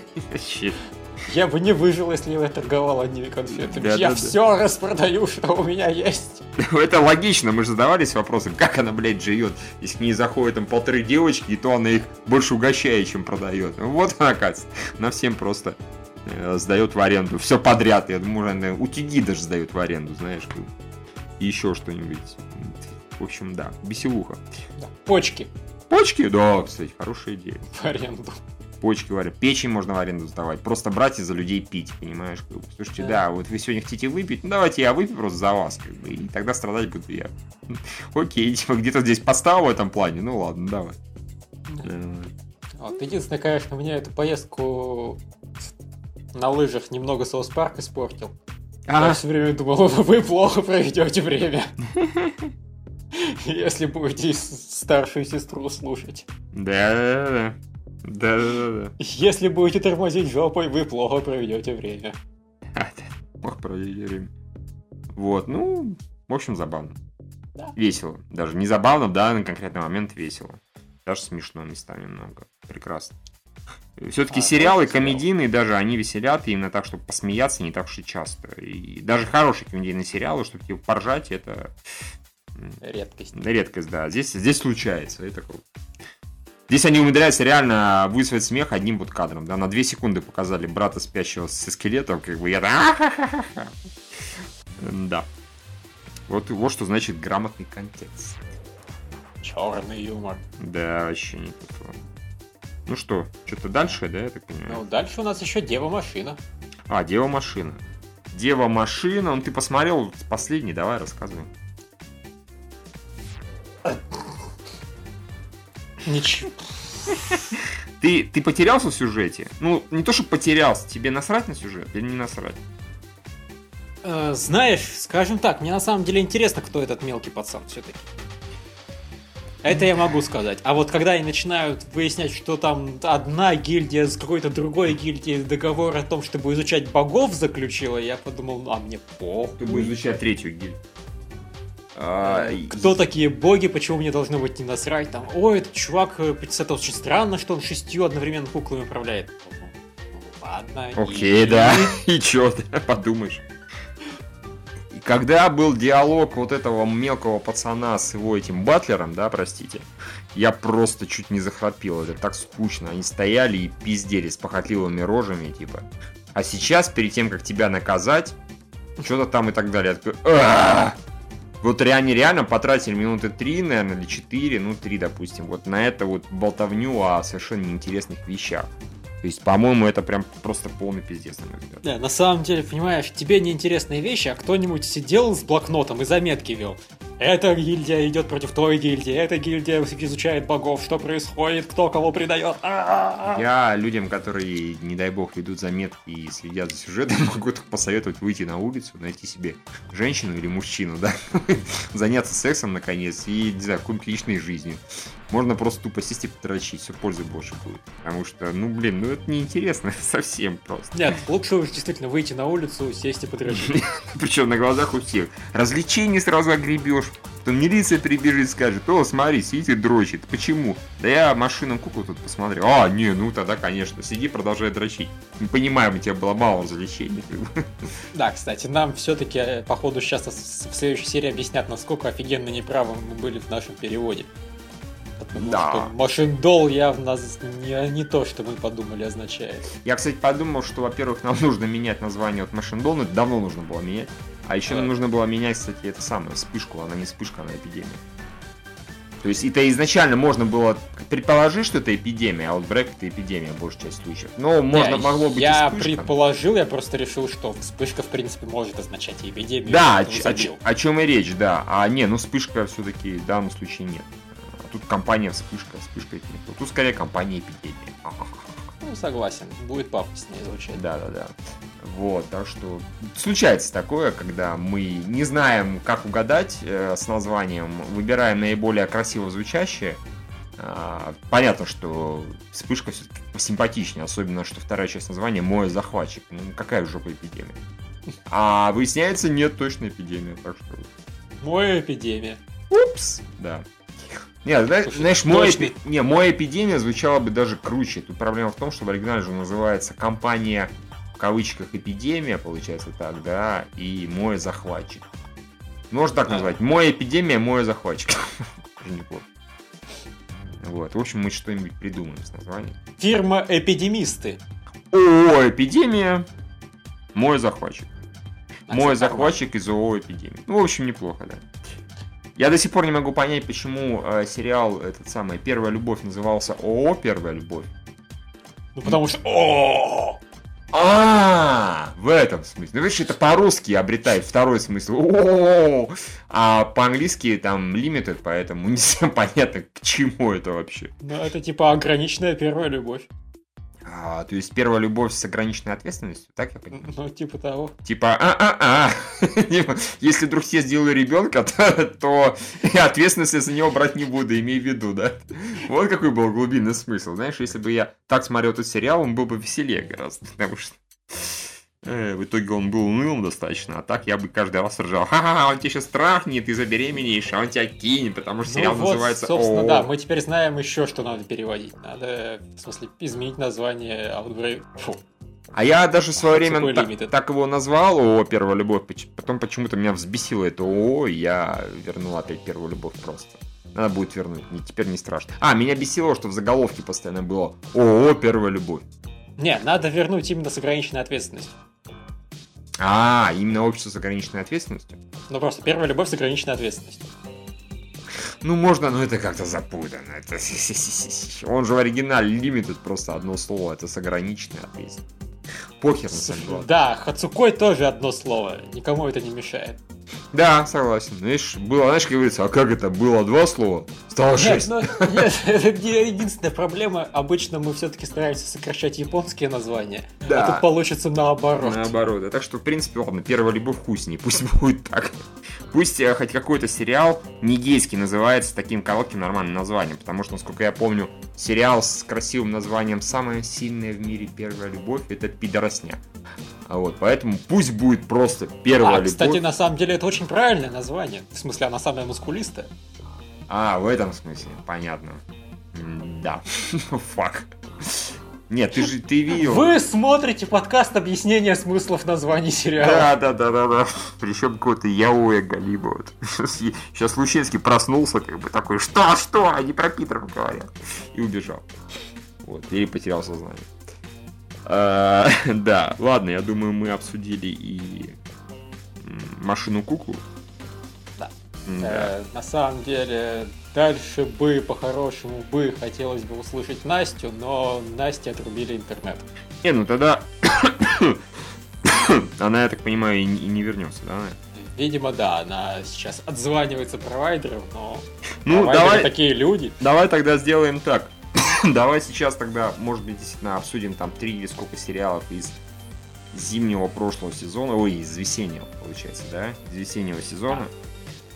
Я бы не выжил, если я торговал одними конфетами. Да, я да, да. все распродаю, что у меня есть. Это логично, мы же задавались вопросом, как она, блядь, живет, если к ней заходят там полторы девочки, и то она их больше угощает, чем продает. Ну, Вот она, оказывается, на всем просто э, сдает в аренду. Все подряд, я думаю, она утюги даже сдает в аренду, знаешь, и еще что-нибудь. В общем, да, веселуха. Да, Почки Почки? Да, кстати, хорошая идея. в аренду. Почки варят. Печень можно в аренду сдавать. Просто брать и за людей пить, понимаешь? Как бы. Слушайте, Да. да. вот вы сегодня хотите выпить, ну давайте я выпью просто за вас, как бы, и тогда страдать буду я. Окей, типа где-то здесь поставил в этом плане, ну ладно, давай. Э, Вот, единственное, конечно, мне эту поездку на лыжах немного Соус Парк испортил. Я А, все время думал, вы плохо проведете время. Если будете старшую сестру слушать. да, да, да, да, да. Если будете тормозить жопой, вы плохо проведете время. Ох, провели время. Вот, ну, в общем, забавно. Да. Весело. Даже не забавно, да, на конкретный момент весело. Даже смешно местами много. Прекрасно. Все-таки А, сериалы комедийные даже, они веселят именно так, чтобы посмеяться не так уж и часто. И даже хорошие комедийные сериалы, чтобы типа поржать, это Редкость. редкость, да. Здесь, здесь случается, это круто. Здесь они умудряются реально вызвать смех одним вот кадром, да, на две секунды показали брата спящего со скелетом, как бы я так, Да. Вот, вот что значит грамотный контекст. Черный юмор. Да, вообще не то. Ну что, что-то дальше, да, я так Ну, понимаю? дальше у нас еще Дева Машина. А, Дева Машина. Дева Машина, ну ты посмотрел последний, давай рассказывай. Ничего. Ты, ты потерялся в сюжете? Ну, не то, что потерялся, тебе насрать на сюжет или не насрать? Э, Знаешь, скажем так, мне на самом деле интересно, кто этот мелкий пацан все-таки. Это я могу сказать. А вот когда они начинают выяснять, что там одна гильдия с какой-то другой гильдией договор о том, чтобы изучать богов заключила, я подумал, а мне похуй. Чтобы изучать третью гильдию. А, и- Кто такие боги, почему мне должно быть не насрать? Там, ой, этот чувак, э, это очень странно, что он шестью одновременно куклами управляет. Ну, Ладно. Окей, и- да. И чё, да, подумаешь. И когда был диалог вот этого мелкого пацана с его этим батлером, да, простите, я просто чуть не захрапел. Это так скучно. Они стояли и пиздели с похотливыми рожами, типа. А сейчас, перед тем, как тебя наказать, что-то там и так далее. Я такой! Вот они реально потратили минуты три, наверное, или четыре, ну три, допустим, вот на это вот болтовню о совершенно неинтересных вещах. То есть, по-моему, это прям просто полный пиздец, на мой взгляд. Да, на самом деле, понимаешь, тебе неинтересные вещи, а кто-нибудь сидел с блокнотом и заметки вел. Эта гильдия идет против той гильдии, эта гильдия изучает богов, что происходит, кто кого предает. А-а-а. Я людям, которые, не дай бог, ведут заметки и следят за сюжетом, могу только посоветовать выйти на улицу, найти себе женщину или мужчину, да, заняться сексом, наконец, и, не знаю, какой-нибудь личной жизнью. Можно просто тупо сесть и потрачить, все пользы больше будет. Потому что, ну, блин, ну это неинтересно совсем просто. Нет, лучше уж действительно выйти на улицу, сесть и подрочить. Причем на глазах у всех. Развлечений сразу огребешь. Потом милиция прибежит и скажет, о, смотри, сидит и дрочит. Почему? Да я машину куклу тут посмотрел. А, не, ну тогда, конечно, сиди, продолжай дрочить. Не понимаем, у тебя было мало развлечений. Да, кстати, нам все-таки, походу, сейчас в следующей серии объяснят, насколько офигенно неправы мы были в нашем переводе. Потому Да. что машиндол явно не, не то, что мы подумали, означает. Я, кстати, подумал, что, во-первых, нам нужно менять название от Doll, но это давно нужно было менять. А еще нам Да. нужно было менять, кстати, это самое, вспышку, она не вспышка, она эпидемия. То есть это изначально можно было предположить, что это эпидемия, а вот Брэк это эпидемия, большая часть случаев. Но можно, Да, могло быть Я вспышка. предположил, я просто решил, что вспышка, в принципе, может означать эпидемию. Да, о, о о чем и речь, да. А не, ну вспышка все-таки в данном случае нет. А тут компания вспышка, вспышка то. Тут скорее компания эпидемия. Ну, согласен, будет пафоснее звучать. Да, да, да. Вот, так что случается такое, когда мы не знаем, как угадать э, с названием, выбираем наиболее красиво звучащее. А, понятно, что вспышка все-таки посимпатичнее, особенно, что вторая часть названия «Мой захватчик». Ну, какая жопа эпидемия. А выясняется, нет точно эпидемия, так что Моя эпидемия. Упс. Да. Нет, знаешь, Слушай, знаешь мой, эпи- не, мой эпидемия звучала бы даже круче. Тут проблема в том, что в оригинале же называется компания кавычках эпидемия, получается так, да, и мой захватчик. Можно так назвать. Мой эпидемия, мой захватчик. Вот, в общем, мы что-нибудь придумаем с названием. Фирма Эпидемисты. ООО эпидемия, мой захватчик. А, Мой захватчик из ООО эпидемии. Ну, в общем, неплохо, да. Я до сих пор не могу понять, почему э, сериал этот самый Первая любовь назывался ООО Первая любовь. Ну потому что... О! А, в этом смысле. Ну, видишь, это по-русски обретает второй смысл. А по-английски там limited, поэтому не совсем понятно, к чему это вообще. Ну это типа ограниченная первая любовь. А, то есть первая любовь с ограниченной ответственностью, так я понимаю? Ну типа того. Типа, а-а-а, Типа, если вдруг я сделаю ребенка, то, то ответственность я за него брать не буду, имей в виду, да? Вот какой был глубинный смысл. Знаешь, если бы я так смотрел этот сериал, он был бы веселее гораздо, потому что в итоге он был унылым достаточно, а так я бы каждый раз ржал. Ха-ха, он тебя сейчас трахнет, ты забеременеешь, а он тебя кинет, потому что сериал ну вот, называется собственно, «О». да, мы теперь знаем еще, что надо переводить. Надо, в смысле, изменить название Outbreak. Фу. А я даже в свое время Сухой так, так его назвал, ООО «Первая любовь», потом почему-то меня взбесило это ООО, и я вернул опять «Первую любовь» просто. Надо будет вернуть, не, теперь не страшно. А, меня бесило, что в заголовке постоянно было ООО «Первая любовь». Не, надо вернуть именно с ограниченной ответственностью. А, именно общество с ограниченной ответственностью? Ну просто первая любовь с ограниченной ответственностью. Ну, можно, но это как-то запутано. Это... Он же в оригинале Limited просто одно слово, это с ограниченной ответственностью. Похер на самом деле. Да, Хацукой тоже одно слово. Никому это не мешает. Да, согласен. Знаешь, было, знаешь, как говорится, а как это? Было два слова, стало Нет, шесть. ну, нет, это не единственная проблема. Обычно мы все-таки стараемся сокращать японские названия. Да. А тут получится наоборот. Наоборот. да. Так что, в принципе, ладно, первая любовь ней, пусть будет так. Пусть э, хоть какой-то сериал не гейский называется таким коротким нормальным названием, потому что, насколько я помню, сериал с красивым названием «Самая сильная в мире первая любовь» — это пидоросня. А вот, поэтому пусть будет просто первая А, любовь. кстати, на самом деле это очень правильное название. В смысле, она самая мускулистая. А, в этом смысле, понятно. М, Да, фак. Нет, ты же, ты видел... Вы смотрите подкаст объяснения смыслов названий сериала. Да, да, да, да, да. Причем какой-то Яоя Галиба. Вот. Сейчас Лучинский проснулся, как бы такой, что, что, они про Питеров говорят. И убежал. Вот, или потерял сознание. А, Да, ладно, я думаю, мы обсудили и м, машину-куклу. Да. М, Да. Э, на самом деле, дальше бы, по-хорошему бы, хотелось бы услышать Настю, но Насте отрубили интернет. Не, ну тогда... Она, я так понимаю, и не вернется, да? Настя? Видимо, да, она сейчас отзванивается провайдером, но Ну, провайдеры давай, такие люди. Давай тогда сделаем так. Давай сейчас тогда, может быть, действительно обсудим там три или сколько сериалов из зимнего прошлого сезона, ой, из весеннего, получается, да? Из весеннего сезона.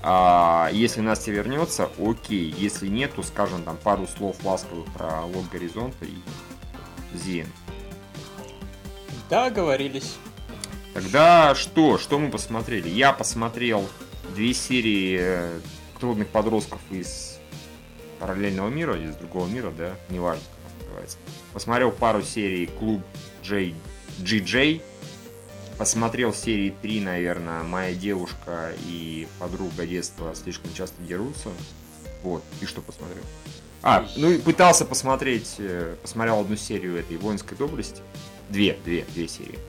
А, если Настя вернется, окей. Если нет, то скажем там пару слов ласковых про Лог Горизонта и Зиен. Да, говорились. Тогда что? Что мы посмотрели? Я посмотрел две серии э, трудных подростков из параллельного мира, из другого мира, да, неважно, как он называется. Посмотрел пару серий Клуб J, GJ. Посмотрел серии 3, наверное, Моя девушка и подруга детства слишком часто дерутся. Вот, и что посмотрел? А, ну и пытался посмотреть, э, посмотрел одну серию этой воинской доблести. Две, две, две серии.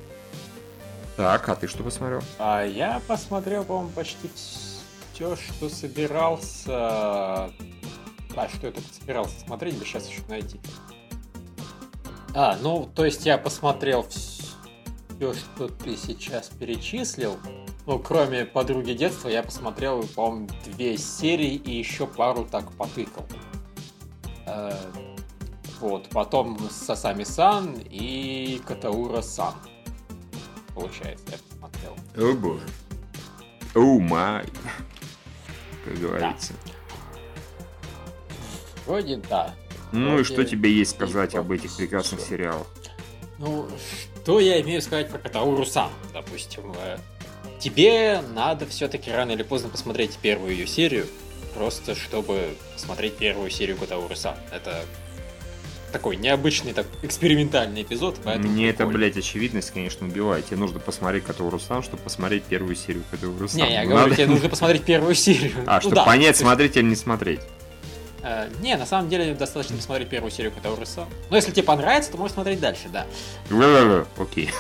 Так, а ты что посмотрел? А я посмотрел, по-моему, почти все, что собирался. А, что я только собирался смотреть, бы сейчас еще найти. А, ну, то есть я посмотрел все, что ты сейчас перечислил. Ну, кроме подруги детства, я посмотрел, по-моему, две серии и еще пару так потыкал. Э, Вот, потом Сасами-сан и Катаура-сан. Получается, я посмотрел. О боже. О май. Как говорится. Вроде да. Ну и Вроде что тебе есть сказать и об этих прекрасных всё. сериалах? Ну, что я имею сказать про Катауру сам, допустим. э, тебе надо все-таки рано или поздно посмотреть первую ее серию, просто чтобы смотреть первую серию Котауруса. Это такой необычный, так, экспериментальный эпизод, поэтому... Мне это, блядь, очевидность, конечно, убивает. Тебе нужно посмотреть Котаурусан, чтобы посмотреть первую серию Котаурусан. Не, я говорю, тебе нужно посмотреть первую серию. А, чтобы ну понять, смотреть или не смотреть. Э, не, на самом деле достаточно посмотреть первую серию Котауруса. Но если тебе понравится, то можешь смотреть дальше, да. Окей.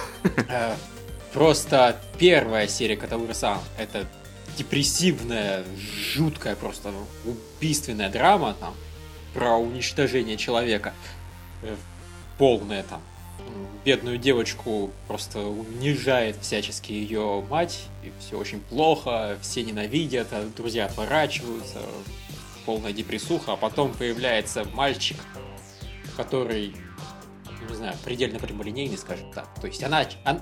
Э, просто первая серия Котауруса это депрессивная, жуткая, просто убийственная драма там про уничтожение человека. Э, полная там бедную девочку просто унижает всячески ее мать, и все очень плохо, все ненавидят, а друзья отворачиваются, полная депрессуха, а потом появляется мальчик, который, не знаю, предельно прямолинейный, скажем так. То есть она, она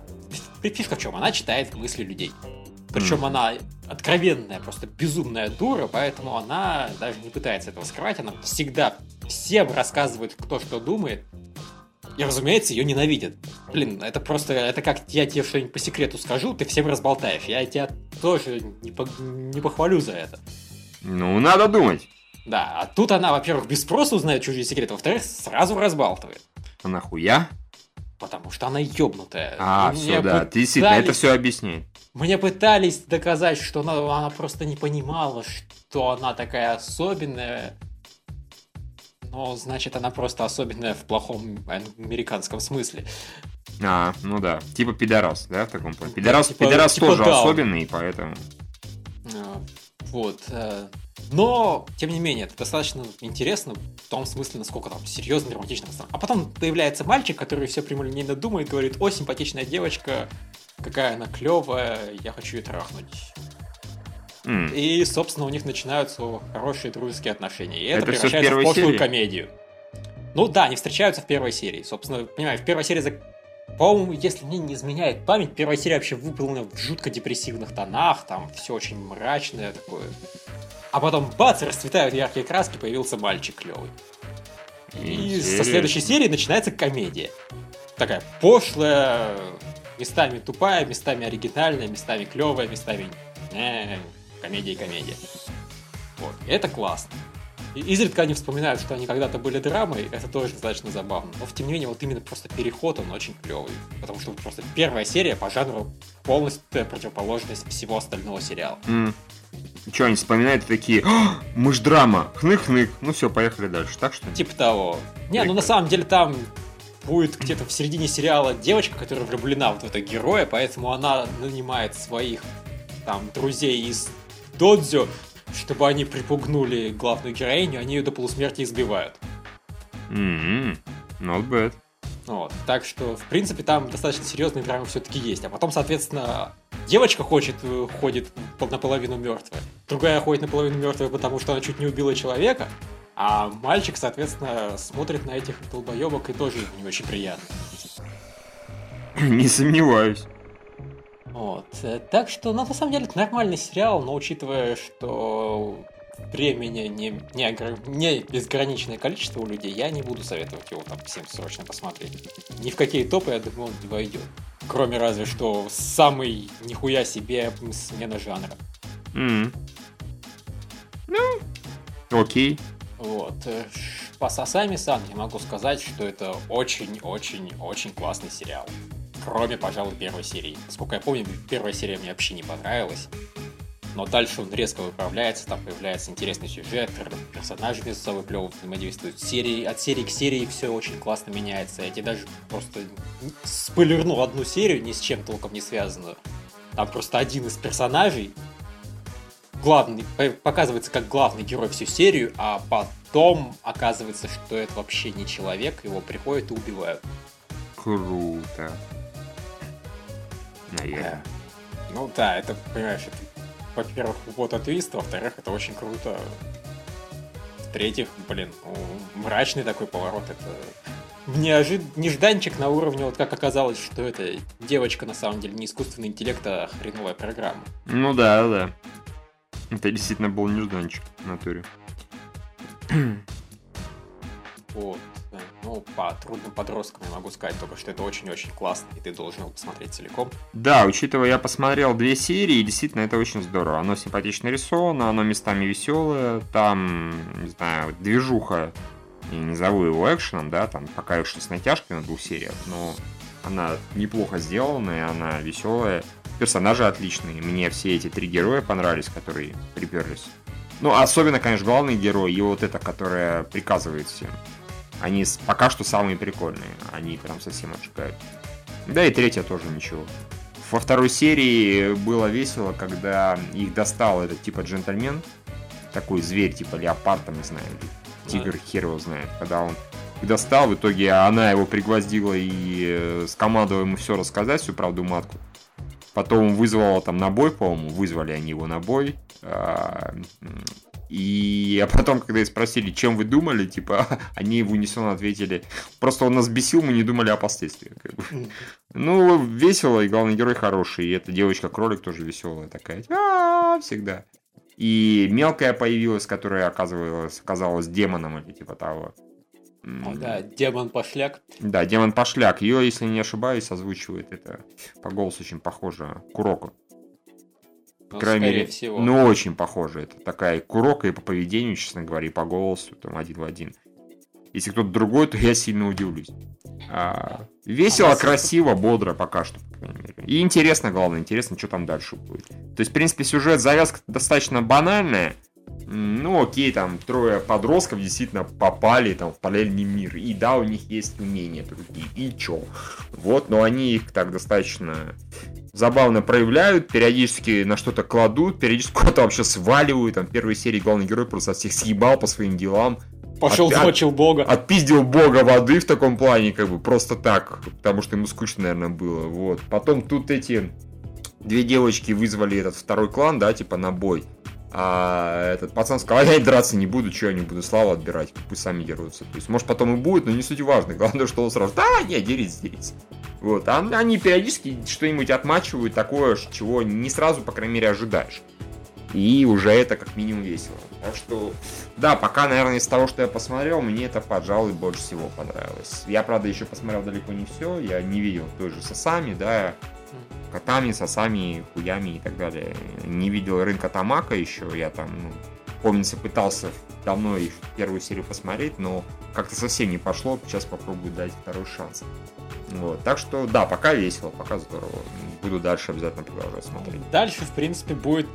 фишка в чем? Она читает мысли людей. Причем mm. она откровенная, просто безумная дура, поэтому она даже не пытается этого скрывать. Она всегда всем рассказывает, кто что думает. И, разумеется, ее ненавидят. Блин, это просто, это как я тебе что-нибудь по секрету скажу, ты всем разболтаешь. Я тебя тоже не, по, не похвалю за это. Ну, надо думать. Да, а тут она, во-первых, без спроса узнает чужие секреты, во-вторых, сразу разбалтывает. А нахуя? Потому что она ёбнутая. А, все, да, пытались... действительно, это все объясняет. Мне пытались доказать, что она, она просто не понимала, что она такая особенная. Но, значит, она просто особенная в плохом американском смысле. А, ну да. Типа пидорас, да, в таком плане? Пидорас, да, типа, пидорас типа тоже даун. особенный, поэтому... А, вот. Э, но, тем не менее, это достаточно интересно в том смысле, насколько там серьезно драматично. А потом появляется мальчик, который все прямолинейно думает, говорит, о, симпатичная девочка, какая она клевая, я хочу ее трахнуть. Mm. И, собственно, у них начинаются хорошие дружеские отношения. И это, это превращается в, в пошлую серии? комедию. Ну да, они встречаются в первой серии. Собственно, понимаешь, в первой серии по-моему, если мне не изменяет память, первая серия вообще выполнена в жутко депрессивных тонах, там все очень мрачное такое. А потом, бац, расцветают яркие краски, появился мальчик клевый. И со следующей серии начинается комедия. Такая пошлая, местами тупая, местами оригинальная, местами клевая, местами... Э, комедия и комедия. Вот. Это классно. И изредка они вспоминают, что они когда-то были драмой, это тоже достаточно забавно. Но, тем не менее, вот именно просто переход, он очень клевый. Потому что просто первая серия по жанру полностью противоположность всего остального сериала. Mm. Что они вспоминают такие, мы ж драма, хнык-хнык, ну все, поехали дальше, так что? Типа того. Не, ну на самом деле там будет где-то в середине сериала девочка, которая влюблена вот в этого героя, поэтому она нанимает своих там друзей из Додзё, чтобы они припугнули главную героиню, они ее до полусмерти избивают. Mm-hmm. Not bad. Вот. Так что, в принципе, там достаточно серьезные драмы все-таки есть. А потом, соответственно, девочка хочет, э, ходит наполовину мертвая. Другая ходит наполовину мертвая, потому что она чуть не убила человека. А мальчик, соответственно, смотрит на этих долбоебок и тоже не очень приятно. Не сомневаюсь. Вот. Так что, ну, на самом деле, это нормальный сериал, но учитывая, что времени не, не, огр... не безграничное количество у людей, я не буду советовать его там всем срочно посмотреть. Ни в какие топы, я думаю, он не войдет. Кроме разве что самый нихуя себе смена жанра. Mm. Ну, окей. Вот. Э, по Сасами Сан я могу сказать, что это очень-очень-очень классный сериал. Кроме, пожалуй, первой серии. Насколько я помню, первая серия мне вообще не понравилась. Но дальше он резко выправляется, там появляется интересный сюжет, персонажи между собой клево взаимодействуют. Серии, от серии к серии все очень классно меняется. Я тебе даже просто спойлерну одну серию, ни с чем толком не связанную. Там просто один из персонажей главный, показывается как главный герой всю серию, а потом оказывается, что это вообще не человек, его приходят и убивают. Круто наверное. Ну да, это, понимаешь, это, во-первых, вот от твист, во-вторых, это очень круто. В-третьих, блин, ну, мрачный такой поворот, это неожид... нежданчик на уровне, вот как оказалось, что это девочка на самом деле не искусственный интеллект, а хреновая программа. Ну да, да. Это действительно был нежданчик в натуре. Вот. Ну, по трудным подросткам я могу сказать только, что это очень-очень классно, и ты должен его посмотреть целиком. Да, учитывая, я посмотрел две серии, и действительно это очень здорово. Оно симпатично рисовано, оно местами веселое, там, не знаю, движуха, я не зову его экшеном, да, там пока еще с натяжкой на двух сериях, но она неплохо сделана, и она веселая. Персонажи отличные. Мне все эти три героя понравились, которые приперлись. Ну, особенно, конечно, главный герой и вот эта, которая приказывает всем. Они пока что самые прикольные. Они прям совсем отжигают. Да и третья тоже ничего. Во второй серии было весело, когда их достал этот типа джентльмен. Такой зверь, типа леопард, там, не знаю, тигр, хер его знает. Когда он достал, в итоге она его пригвоздила и э, скомандовала ему все рассказать, всю правду матку. Потом вызвала там на бой, по-моему, вызвали они его на бой. И а потом, когда их спросили, чем вы думали, типа, они в унисон ответили, просто он нас бесил, мы не думали о последствиях. Как бы. Ну, весело, и главный герой хороший, и эта девочка-кролик тоже веселая такая, а всегда. И мелкая появилась, которая оказывалась, оказалась демоном или типа того. Да, демон пошляк. Да, демон пошляк. Ее, если не ошибаюсь, озвучивает это по голосу очень похоже Куроку. По ну, крайней мере, всего. ну, очень похоже. Это такая Курока и по поведению, честно говоря, и по голосу, там, один в один. Если кто-то другой, то я сильно удивлюсь. А, весело, а красиво, бодро пока что, по мере. И интересно, главное, интересно, что там дальше будет. То есть, в принципе, сюжет, завязка достаточно банальная. Ну, окей, там трое подростков действительно попали там в параллельный мир. И да, у них есть умения другие. И чё? Вот, но они их так достаточно забавно проявляют, периодически на что-то кладут, периодически куда-то вообще сваливают. Там первой серии главный герой просто всех съебал по своим делам. Пошел от, змочил бога. Отпиздил бога воды в таком плане, как бы просто так, потому что ему скучно, наверное, было. Вот. Потом тут эти две девочки вызвали этот второй клан, да, типа на бой. А этот пацан сказал, я драться не буду, что я не буду славу отбирать, пусть сами дерутся. То есть, может, потом и будет, но не суть важно. Главное, что он сразу, да, не, дерись, дерись. Вот, а они периодически что-нибудь отмачивают такое, чего не сразу, по крайней мере, ожидаешь. И уже это как минимум весело. Так что, да, пока, наверное, из того, что я посмотрел, мне это, пожалуй, больше всего понравилось. Я, правда, еще посмотрел далеко не все. Я не видел той же Сосами, да, котами, сосами, хуями и так далее. Не видел рынка Тамака еще. Я там, ну, помнится, пытался давно их первую серию посмотреть, но как-то совсем не пошло. Сейчас попробую дать второй шанс. Вот. Так что, да, пока весело, пока здорово. Буду дальше обязательно продолжать смотреть. Дальше, в принципе, будет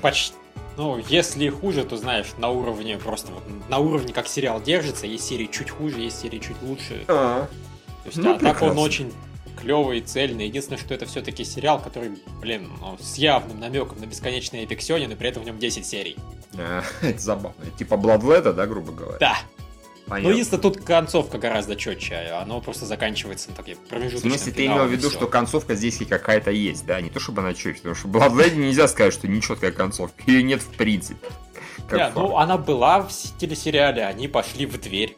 почти... Ну, если хуже, то, знаешь, на уровне просто... На уровне, как сериал держится, есть серии чуть хуже, есть серии чуть лучше. А, то есть, ну, а так он очень клевый, цельный. Единственное, что это все-таки сериал, который, блин, ну, с явным намеком на бесконечный эпиксионин, и при этом в нем 10 серий. А, это забавно. Типа Bloodlet, да, грубо говоря? Да. Понятно. Ну, если тут концовка гораздо четче, оно просто заканчивается на такие промежуточные. В смысле, ты имел в виду, что концовка здесь какая-то есть, да? Не то, чтобы она четче, потому что Bloodlet нельзя сказать, что нечеткая концовка. Ее нет в принципе. Как ну, она была в телесериале, они пошли в дверь.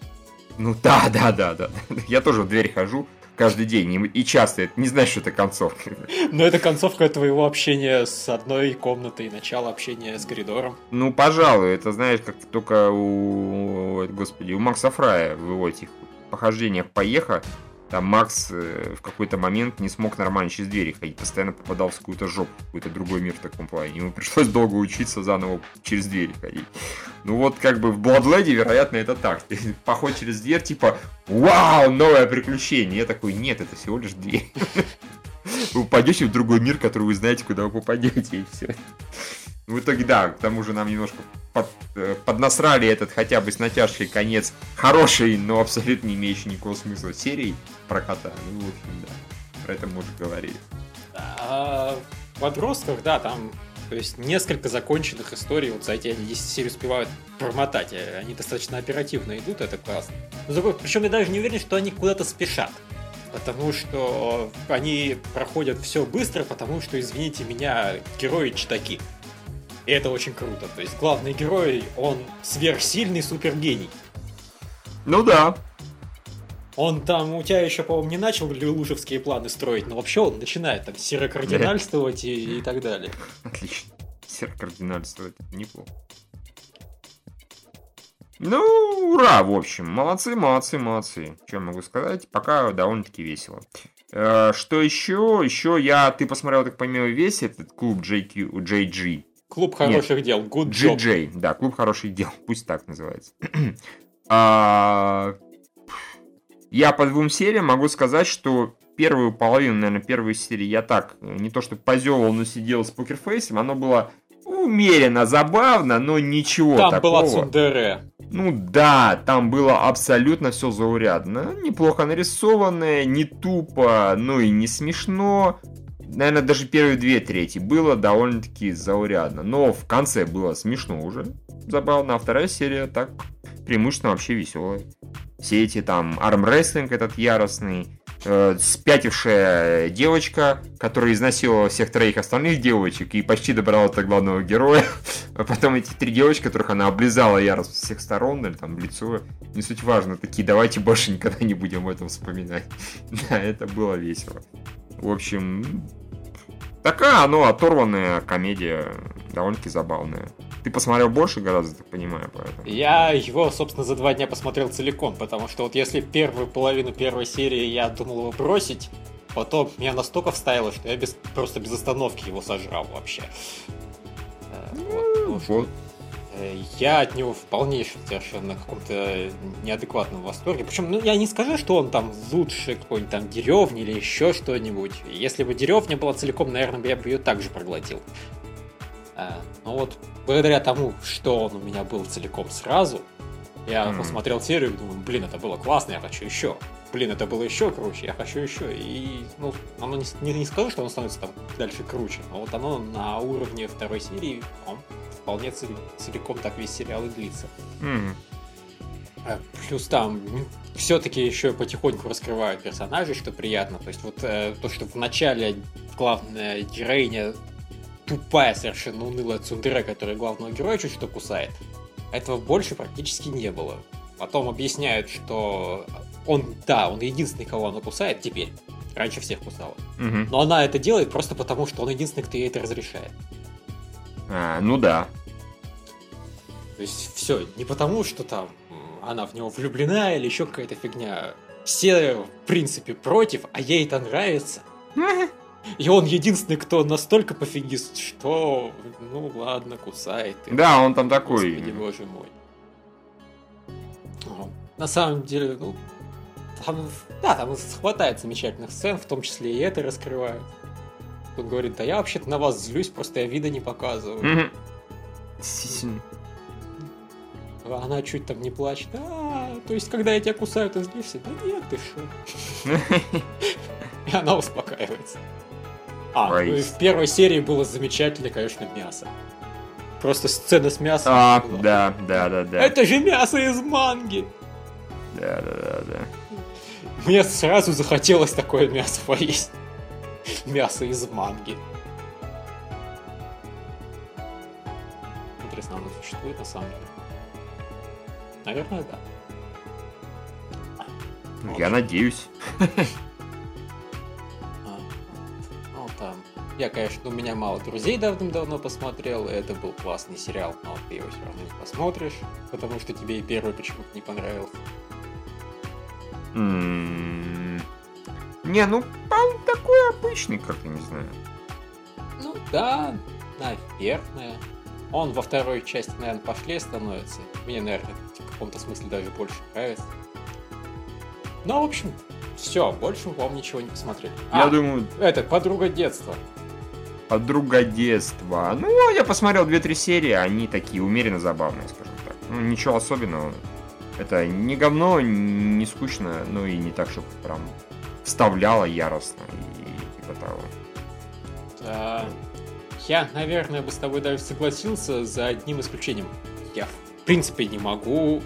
Ну да, да, да, да. Я тоже в дверь хожу каждый день и часто. Это не знаешь, что это концовка. Но это концовка твоего общения с одной комнатой, начало общения с коридором. Ну, пожалуй, это знаешь, как только у, господи, у Макса Фрая в его этих похождениях поеха там Макс э, в какой-то момент не смог нормально через двери ходить, постоянно попадал в какую-то жопу, в какой-то другой мир в таком плане. Ему пришлось долго учиться заново через двери ходить. Ну вот как бы в Bloodlady, вероятно, это так. Поход через дверь, типа, вау, новое приключение. Я такой, нет, это всего лишь дверь. Вы в другой мир, который вы знаете, куда вы попадете, и все. В итоге, да, к тому же нам немножко под, э, поднасрали этот хотя бы с натяжкой конец хороший, но абсолютно не имеющий никакого смысла серии про кота. Ну, в общем, да, про это мы уже говорили. А, в подростках, да, там то есть несколько законченных историй, вот за эти они 10 серий успевают промотать, они достаточно оперативно идут, это классно. Причем я даже не уверен, что они куда-то спешат. Потому что они проходят все быстро, потому что, извините меня, герои читаки. И это очень круто. То есть главный герой, он сверхсильный супергений. Ну да. Он там, у тебя еще, по-моему, не начал лужевские планы строить, но вообще он начинает там серокардинальствовать и, и так далее. Отлично. Серокардинальствовать, неплохо. Ну, ура, в общем. Молодцы, молодцы, молодцы. Что могу сказать? Пока довольно-таки весело. Э, что еще? Еще я... Ты посмотрел, так понимаю, весь этот клуб JQ, JG. Клуб хороших Нет, дел. Good GJ, job. да, клуб хороших дел. Пусть так называется. а, я по двум сериям могу сказать, что первую половину, наверное, первой серии я так, не то что позевал, но сидел с покерфейсом, оно было умеренно забавно, но ничего там такого. Там была Цундере. Ну да, там было абсолютно все заурядно. Неплохо нарисованное, не тупо, но и не смешно. Наверное, даже первые две трети было довольно-таки заурядно. Но в конце было смешно уже. Забавно. А вторая серия так преимущественно вообще веселая. Все эти там армрестлинг этот яростный, э, спятившая девочка, которая изнасиловала всех троих остальных девочек и почти добрала до главного героя. А потом эти три девочки, которых она облизала яростно с всех сторон, или там лицо, не суть важно, такие, давайте больше никогда не будем об этом вспоминать. Да, это было весело. В общем, такая, оно оторванная комедия, довольно-таки забавная. Ты посмотрел больше гораздо, так понимаю, поэтому. Я его, собственно, за два дня посмотрел целиком, потому что вот если первую половину первой серии я думал его бросить, потом меня настолько вставило, что я без, просто без остановки его сожрал вообще. Э, вот, вот. Э, я от него в полнейшем совершенно каком-то неадекватном восторге. Причем, ну, я не скажу, что он там лучше какой-нибудь там деревни или еще что-нибудь. Если бы деревня была целиком, наверное, я бы ее также проглотил. А, ну вот, благодаря тому, что он у меня был целиком сразу, я mm. посмотрел серию и думаю, блин, это было классно, я хочу еще. Блин, это было еще круче, я хочу еще. И, ну, оно не, не, не скажу, что оно становится там дальше круче, но вот оно на уровне второй серии, он вполне целиком так весь сериал и длится. Mm. Плюс там все-таки еще потихоньку раскрывают персонажей, что приятно. То есть вот э, то, что в начале главная героиня тупая совершенно унылая цундера, которая главного героя чуть что кусает. Этого больше практически не было. Потом объясняют, что он, да, он единственный, кого она кусает теперь. Раньше всех кусала. Угу. Но она это делает просто потому, что он единственный, кто ей это разрешает. А, ну да. То есть все, не потому, что там она в него влюблена или еще какая-то фигня. Все, в принципе, против, а ей это нравится. И он единственный, кто настолько пофигист, что, ну ладно, кусает. Да, он там такой. Господи, боже мой. На самом деле, ну, там, да, там хватает замечательных сцен, в том числе и это раскрывают. Он говорит, да я вообще-то на вас злюсь, просто я вида не показываю. Она чуть там не плачет. А, то есть, когда я тебя кусаю, ты злишься? Да нет, ты что? И она успокаивается. А, ну и в первой серии было замечательно, конечно, мясо. Просто сцена с мясом. А, да, да, да, да. Это же мясо из манги! Да, да, да, да. Мне сразу захотелось такое мясо поесть. Мясо из манги. Интересно, оно существует на самом деле? Наверное, да. Я надеюсь. Я, конечно, у меня мало друзей давным-давно посмотрел, и это был классный сериал, но ты его все равно не посмотришь, потому что тебе и первый почему-то не понравился. Не, ну, он такой обычный, как-то не знаю. Ну да, наверное. Он во второй части, наверное, пошлее становится. Мне, наверное, в каком-то смысле даже больше нравится. Ну, в общем, все, больше, по-моему, ничего не посмотрели. Я а, думаю... Это, подруга детства подруга детства. Ну, я посмотрел 2-3 серии, они такие умеренно забавные, скажем так. Ну, ничего особенного. Это не говно, не скучно, ну и не так, чтобы прям вставляло яростно и типа того. Да. Я, наверное, бы с тобой даже согласился за одним исключением. Я, в принципе, не могу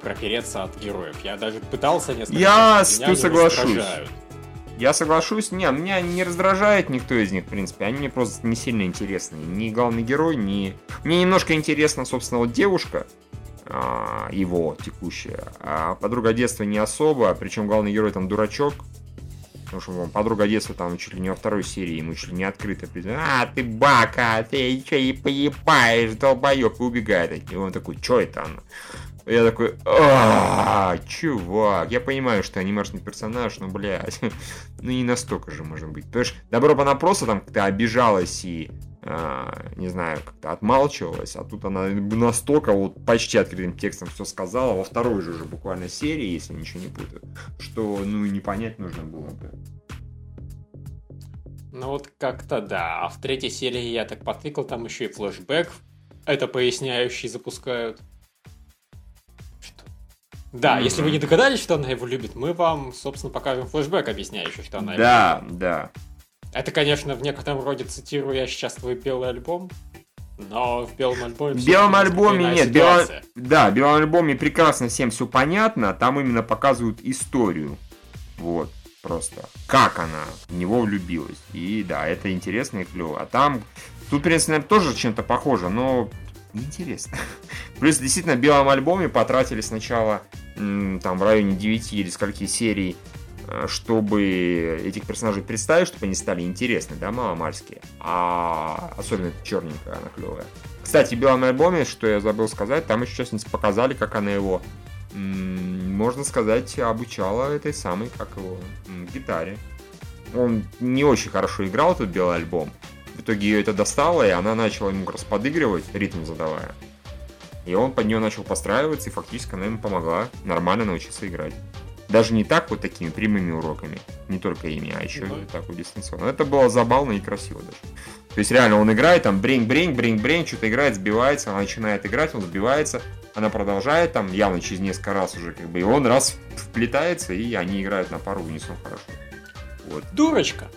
пропереться от героев. Я даже пытался несколько Я раз, с тобой соглашусь. Я соглашусь, не, меня не раздражает никто из них, в принципе, они мне просто не сильно интересны. Ни главный герой, ни... Мне немножко интересна, собственно, вот девушка, а, его текущая, а подруга детства не особо, причем главный герой там дурачок. Потому что он, подруга детства там чуть ли не во второй серии ему чуть ли не открыто а, ты бака, ты что не понимаешь, долбоёб, и убегает. И он такой, что это она? Я такой, а, чувак, я понимаю, что анимешный персонаж, но, блядь, ну не настолько же может быть. Потому что добро бы она просто там как-то обижалась и а, не знаю, как-то отмалчивалась, а тут она настолько вот почти открытым текстом все сказала, во второй же уже буквально серии, если ничего не путаю, что, ну, не понять нужно было бы. Ну вот как-то да, а в третьей серии я так потыкал, там еще и флешбэк, это поясняющий запускают. Что? Да, mm-hmm. если вы не догадались, что она его любит, мы вам, собственно, покажем флешбэк, объясняющий, что она да, его любит. Да, да. Это, конечно, в некотором роде цитирую я сейчас твой белый альбом, но в белом альбоме... В белом альбоме нет, бело... да, в белом альбоме прекрасно всем все понятно, там именно показывают историю. Вот, просто. Как она в него влюбилась. И да, это интересно и клево. А там, тут, в принципе, тоже чем-то похоже, но неинтересно. Плюс, действительно, в белом альбоме потратили сначала там в районе 9 или скольки серий чтобы этих персонажей представить, чтобы они стали интересны, да, маломальские. А особенно черненькая она клевая. Кстати, в белом альбоме, что я забыл сказать, там еще сейчас показали, как она его, можно сказать, обучала этой самой, как его, гитаре. Он не очень хорошо играл этот белый альбом. В итоге ее это достало, и она начала ему раз подыгрывать, ритм задавая. И он под нее начал постраиваться, и фактически она ему помогла нормально научиться играть. Даже не так вот такими прямыми уроками, не только ими, а еще mm так вот дистанционно. Это было забавно и красиво даже. То есть реально он играет, там бринг-бринг, бринг-бринг, что-то играет, сбивается, она начинает играть, он сбивается, она продолжает, там явно через несколько раз уже как бы, и он раз вплетается, и они играют на пару в унисон хорошо. Вот. Дурочка!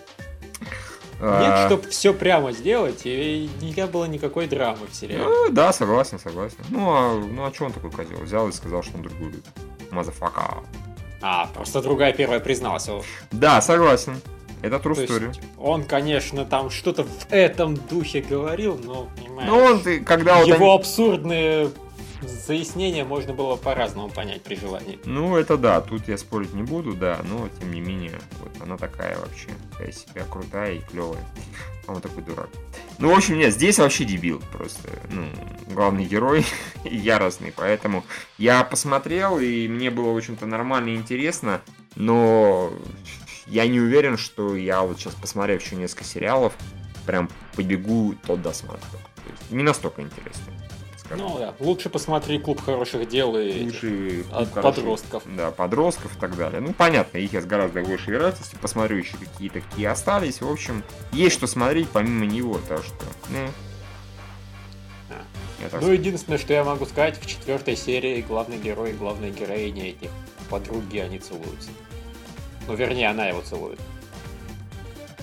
А. Нет, чтобы все прямо сделать, и не было никакой драмы в сериале. Ну, да, согласен, согласен. Ну, а, ну, а что он такой козел? Взял и сказал, что он другую любит. Motherfucker. А, просто другая первая призналась. Да, согласен. Это true story. Он, конечно, там что-то в этом духе говорил, но, понимаешь, ну, он, когда его вот они... абсурдные заяснения можно было по-разному понять при желании. Ну, это да, тут я спорить не буду, да, но, тем не менее, вот она такая вообще, такая себя крутая и клевая. А он такой дурак. Ну, в общем, нет, здесь вообще дебил просто. Ну, главный герой яростный, поэтому я посмотрел, и мне было, в общем-то, нормально и интересно, но я не уверен, что я вот сейчас, посмотрев еще несколько сериалов, прям побегу тот досматривать. Не настолько интересно Ну да, лучше посмотри клуб хороших дел и лучше от хороших, подростков. Да, подростков и так далее. Ну, понятно, их я с гораздо большей вероятностью посмотрю еще какие-то какие остались. В общем, есть что смотреть помимо него, так что, ну, ну, единственное, что я могу сказать, в четвертой серии главный герой и главная героиня этих подруги, они целуются. Ну, вернее, она его целует.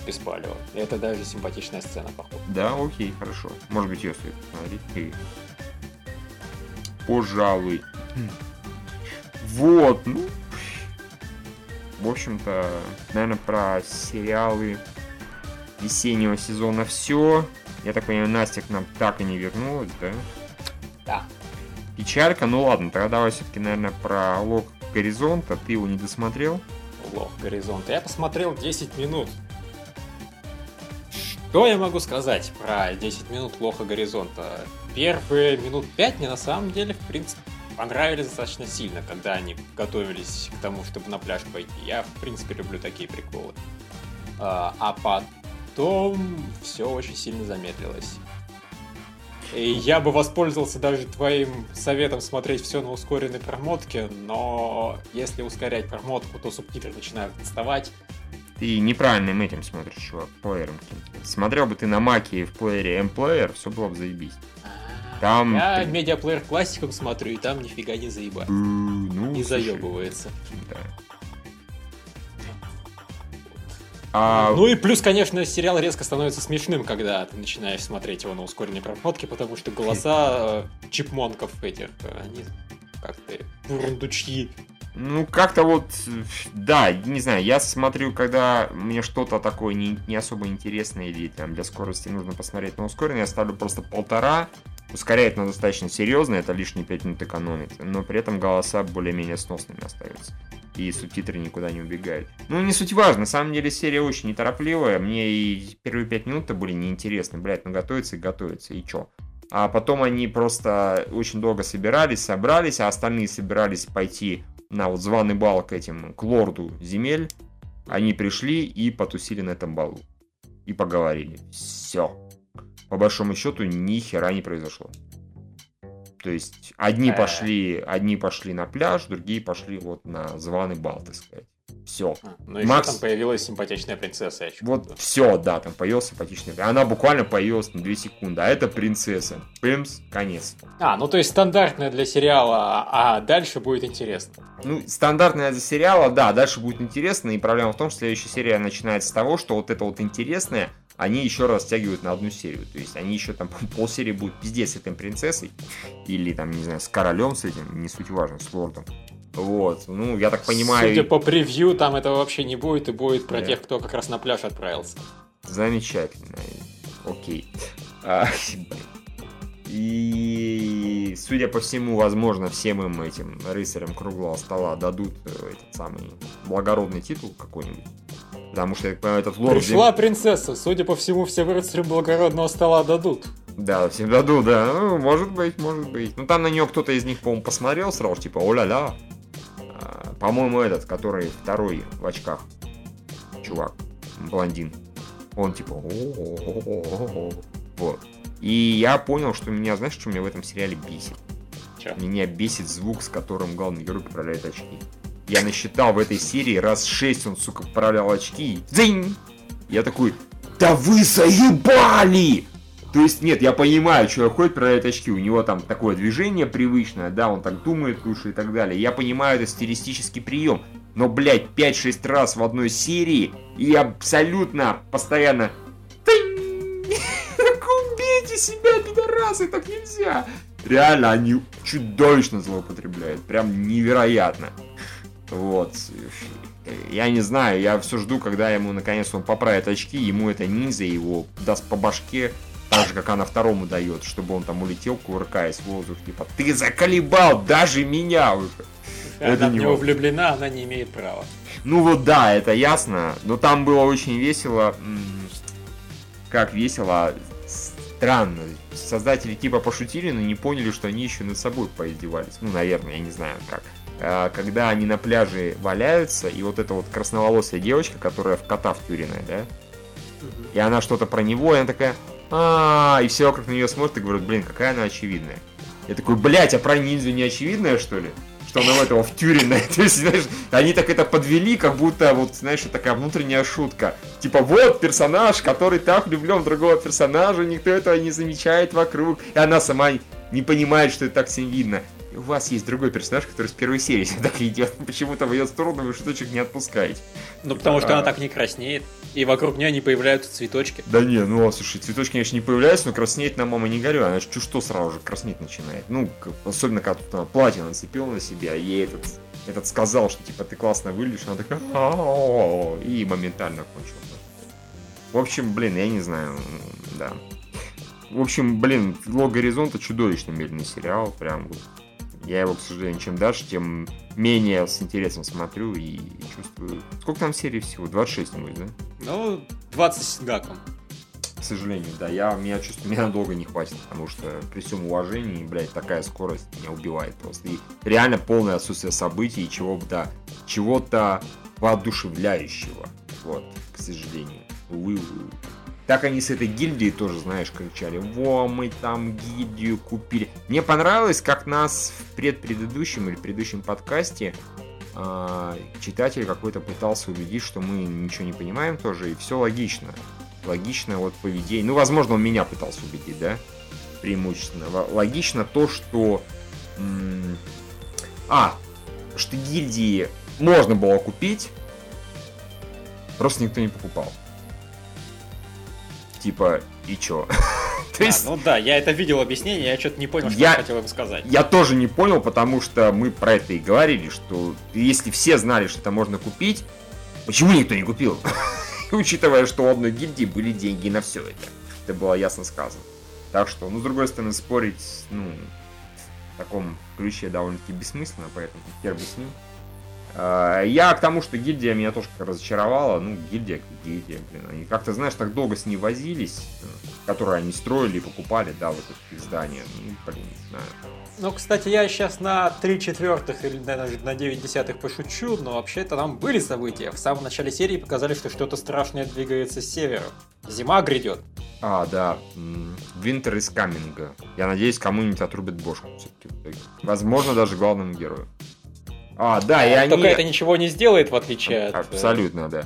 Беспалево. И это даже симпатичная сцена, походу. Да, окей, хорошо. Может быть, ее стоит посмотреть пожалуй. Вот, ну, в общем-то, наверное, про сериалы весеннего сезона все. Я так понимаю, Настя к нам так и не вернулась, да? Да. Печалька, ну ладно, тогда давай все-таки, наверное, про Лог Горизонта. Ты его не досмотрел? Лог Горизонта. Я посмотрел 10 минут. Что я могу сказать про 10 минут Лоха Горизонта? Первые минут пять мне на самом деле, в принципе, понравились достаточно сильно, когда они готовились к тому, чтобы на пляж пойти. Я, в принципе, люблю такие приколы. А, а потом все очень сильно замедлилось. И я бы воспользовался даже твоим советом смотреть все на ускоренной промотке, но если ускорять промотку, то субтитры начинают отставать. Ты неправильным этим смотришь, чувак, плеером. Смотрел бы ты на маке в плеере M-Player, все было бы заебись. Там... Я медиаплеер классиком смотрю, и там нифига не заебать. Ну, не заебывается. Да. А... Ну и плюс, конечно, сериал резко становится смешным, когда ты начинаешь смотреть его на ускоренной просмотке, потому что голоса э, чипмонков этих, они как-то бурундучьи. Ну, как-то вот, да, не знаю, я смотрю, когда мне что-то такое не, не особо интересное или там для скорости нужно посмотреть на ускоренный, я ставлю просто полтора, Ускоряет на достаточно серьезно, это лишние 5 минут экономит, но при этом голоса более-менее сносными остаются. И субтитры никуда не убегают. Ну, не суть важно, на самом деле серия очень неторопливая, мне и первые пять минут были неинтересны, блядь, ну готовится и готовится, и чё? А потом они просто очень долго собирались, собрались, а остальные собирались пойти на вот званый бал к этим, к лорду земель. Они пришли и потусили на этом балу. И поговорили. Все. По большому счету, ни хера не произошло. То есть одни Э. пошли, одни пошли на пляж, другие пошли вот на званый бал, так сказать. Все. А, Ну, Макс- там появилась симпатичная принцесса. я Вот все, да, там появилась симпатичная. Она буквально появилась на 2 секунды, а это принцесса. Пимс, конец. А, ну то есть стандартная для сериала, а дальше будет интересно. Ну, стандартная для сериала, да, дальше будет интересно, и проблема в том, что следующая серия начинается с того, что вот это вот интересное, они еще раз стягивают на одну серию. То есть они еще там полсерии будут пиздец с этой принцессой, или там, не знаю, с королем с этим, не суть важно, с лордом. Вот, ну, я так понимаю, Судя по превью, там этого вообще не будет, и будет про Да. тех, кто как раз на пляж отправился. замечательно. Окей. А. И, судя по всему, возможно, всем им этим рыцарям круглого стола дадут э, этот самый благородный титул какой-нибудь. Потому что, я так понимаю, этот лорд... Пришла принцесса, судя по всему, все рыцарям благородного стола дадут. Да, всем дадут, да. Ну, может быть, может быть. Ну, там на нее кто-то из них, по-моему, посмотрел сразу, типа, о-ля-ля. А, По-моему, этот, который второй в очках. Чувак, блондин. Он типа, вот. И я понял, что меня, знаешь, что меня в этом сериале бесит? Чё? Меня бесит звук, с которым главный герой поправляет очки. Я насчитал в этой серии раз шесть он, сука, поправлял очки. и Дзинь! Я такой, да вы заебали! То есть, нет, я понимаю, человек ходит, проверяет очки, у него там такое движение привычное, да, он так думает лучше и так далее. Я понимаю, это стилистический прием. Но, блядь, 5-6 раз в одной серии, и абсолютно постоянно... Так убейте себя, пидорасы, так нельзя! Реально, они чудовищно злоупотребляют, прям невероятно. Вот. Я не знаю, я все жду, когда ему наконец он поправит очки, ему это ниндзя его даст по башке, так же, как она второму дает, чтобы он там улетел, кувыркаясь в воздух, типа, ты заколебал даже меня уже. Это Она в не него важно. влюблена, она не имеет права. Ну вот да, это ясно, но там было очень весело, как весело, странно. Создатели типа пошутили, но не поняли, что они еще над собой поиздевались. Ну, наверное, я не знаю как. А, Когда они на пляже валяются, и вот эта вот красноволосая девочка, которая в кота втюренная, да, и она что-то про него, и она такая, а и все вокруг на нее смотрят и говорят, блин, какая она очевидная. Я такой, блядь, а про ниндзю не очевидная, что ли? Что она в этого втюренная. То есть, знаешь, они так это подвели, как будто, вот, знаешь, такая внутренняя шутка. Типа, вот персонаж, который так влюблен в другого персонажа, никто этого не замечает вокруг. И она сама не понимает, что это так всем видно. У вас есть другой персонаж, который с первой серии себя так идет. Почему-то в ее сторону вы шуточек не отпускаете. Ну, потому что А. она так не краснеет, и вокруг нее не появляются цветочки. Да не, ну а, слушай, цветочки, конечно, не появляются, но краснеет на мама не горю. Она чуть что сразу же краснеть начинает. Ну, особенно когда тут она платье нацепила на себя, ей этот, этот сказал, что типа ты классно выглядишь, она такая и моментально кончила. В общем, блин, я не знаю, да. В общем, блин, «Лог горизонта» чудовищно медленный сериал, прям вот. Я его, к сожалению, чем дальше, тем менее с интересом смотрю и чувствую... Сколько там серий всего? 26, нибудь, да? Ну, 20 с гаком. К сожалению, да, я, меня чувствую, меня надолго не хватит, потому что при всем уважении, блядь, такая скорость меня убивает просто. И реально полное отсутствие событий и чего-то, чего-то воодушевляющего. Вот, к сожалению. Увы, увы. Так они с этой гильдией тоже, знаешь, кричали, во, мы там гильдию купили. Мне понравилось, как нас в предпредыдущем или предыдущем подкасте а, читатель какой-то пытался убедить, что мы ничего не понимаем тоже, и все логично. Логично вот поведение. Ну, возможно, он меня пытался убедить, да? Преимущественно. Логично то, что... А, что гильдии можно было купить, просто никто не покупал. Типа, и чё? То А, есть, ну да, я это видел объяснение, я что-то не понял, что Я- он хотел им сказать. я тоже не понял, потому что мы про это и говорили, что если все знали, что это можно купить, почему никто не купил? Учитывая, что у одной гильдии были деньги на все это. Это было ясно сказано. Так что, ну, с другой стороны, спорить, ну, в таком ключе довольно-таки бессмысленно, поэтому хер бы с ним. А, я к тому, что гильдия меня тоже разочаровала. Ну, гильдия, гильдия, блин. Они как-то, знаешь, так долго с ней возились, э, которые они строили и покупали, да, вот эти здания. Ну, блин, не знаю. Ну, кстати, я сейчас на 3 четвертых или даже на 9 десятых пошучу, но вообще-то там были события. В самом начале серии показали, что что-то страшное двигается с севера. Зима грядет. А, да. Winter is coming. Я надеюсь, кому-нибудь отрубит бошку все-таки. Возможно, даже главному герою. А, да, и они... Только это ничего не сделает, в отличие от... Э, Абсолютно, да.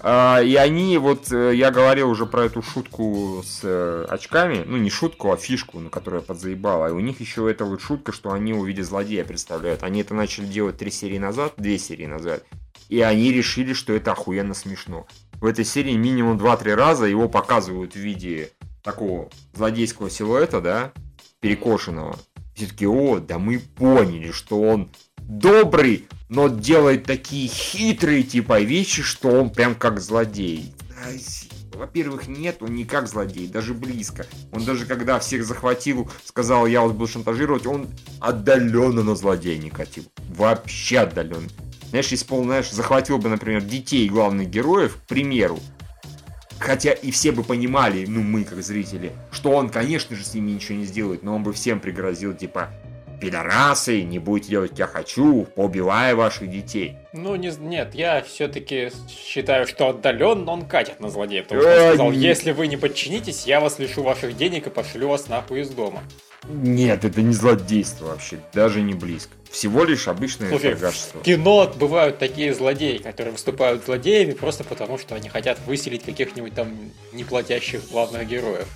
А, и они, вот э, я говорил уже про эту шутку с э, очками, ну не шутку, а фишку, на которую я подзаебал. И у них еще эта вот шутка, что они увидят злодея представляют. Они это начали делать три серии назад, две серии назад. И они решили, что это охуенно смешно. В этой серии минимум 2-3 раза его показывают в виде такого злодейского силуэта, да, перекошенного. Все таки о, да мы поняли, что он добрый, но делает такие хитрые типа вещи, что он прям как злодей. Во-первых, нет, он не как злодей, даже близко. Он даже когда всех захватил, сказал, я вас буду шантажировать, он отдаленно на злодея не катил. Вообще отдаленно. Знаешь, если он, знаешь, захватил бы, например, детей главных героев, к примеру, хотя и все бы понимали, ну мы как зрители, что он, конечно же, с ними ничего не сделает, но он бы всем пригрозил, типа, пидорасы, не будете делать, как я хочу, поубивая ваших детей. Ну, не, нет, я все-таки считаю, что отдаленно он катит на злодея, потому что он сказал, если вы не подчинитесь, я вас лишу ваших денег и пошлю вас нахуй из дома. Нет, это не злодейство вообще, даже не близко. Всего лишь обычное Слушай, торгашество. В кино бывают такие злодеи, которые выступают злодеями просто потому, что они хотят выселить каких-нибудь там неплатящих главных героев.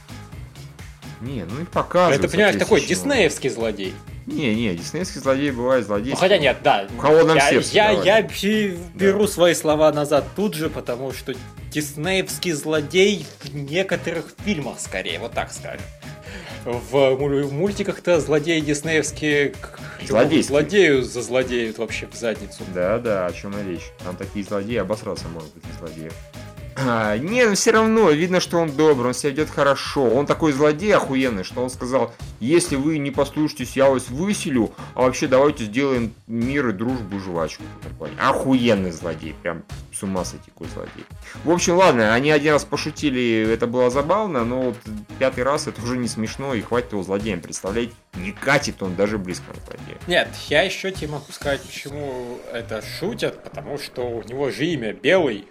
Не, ну и показывают. Это, понимаешь, такой диснеевский злодей. Не, не, диснейский злодей бывает злодей. Ну, хотя нет, да. В холодном я, сердце. Я, я беру да. свои слова назад тут же, потому что диснеевский злодей в некоторых фильмах скорее, вот так скажем. В, мультиках-то злодеи диснеевские злодею зазлодеют вообще в задницу. Да, да, о чем и речь. Там такие злодеи, обосраться может быть злодеев. А, не, но все равно видно, что он добрый, он себя ведет хорошо. Он такой злодей охуенный, что он сказал, если вы не послушаетесь, я вас выселю, а вообще давайте сделаем мир и дружбу жвачку. Охуенный злодей, прям с ума сойти какой злодей. В общем, ладно, они один раз пошутили, это было забавно, но вот пятый раз это уже не смешно, и хватит его злодеем представлять. Не катит он даже близко на злодея. Нет, я еще тебе могу сказать, почему это шутят, потому что у него же имя Белый,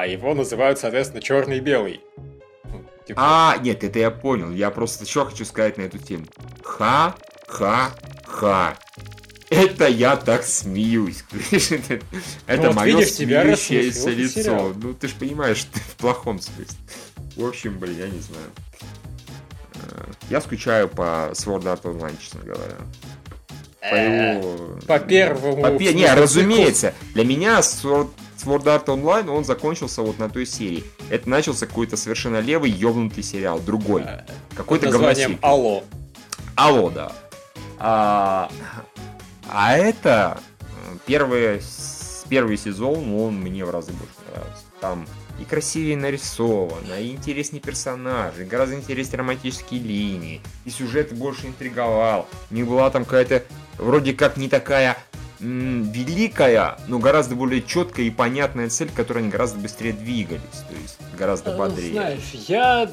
а его называют, соответственно, черный и белый. Ну, типа... А, нет, это я понял. Я просто что хочу сказать на эту тему. Ха-ха-ха. Это я так смеюсь. это ну, мое смеющееся лицо. Ну, ты же понимаешь, что в плохом смысле. В общем, блин, я не знаю. Э, я скучаю по Sword Art Online, честно говоря. По э, его... По первому... По... Не, разумеется. Для меня Sword Sword Art Online, он закончился вот на той серии. Это начался какой-то совершенно левый, ёбнутый сериал, другой. Э, Какой-то говносик. Алло. Алло, да. А, а это первый, первый сезон, он мне в разы больше нравился. Там и красивее нарисовано, и интереснее персонажи, и гораздо интереснее романтические линии, и сюжет больше интриговал. Не была там какая-то вроде как не такая великая, но гораздо более четкая и понятная цель, к которой они гораздо быстрее двигались, то есть гораздо э, бодрее. Знаешь, я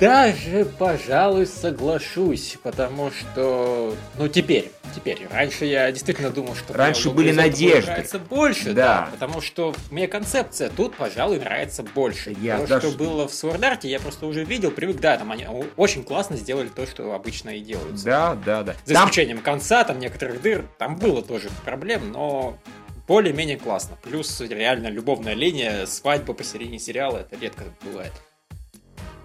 даже, пожалуй, соглашусь, потому что, ну теперь, теперь, раньше я действительно думал, что раньше были надежды, нравится больше, да. да, потому что мне концепция тут, пожалуй, нравится больше. Я то, даже... что было в Свордарте, я просто уже видел, привык, да, там они очень классно сделали то, что обычно и делают. Да, да, да. За там... исключением конца, там некоторых дыр, там было тоже проблем, но более-менее классно. Плюс реально любовная линия, свадьба посередине сериала, это редко бывает.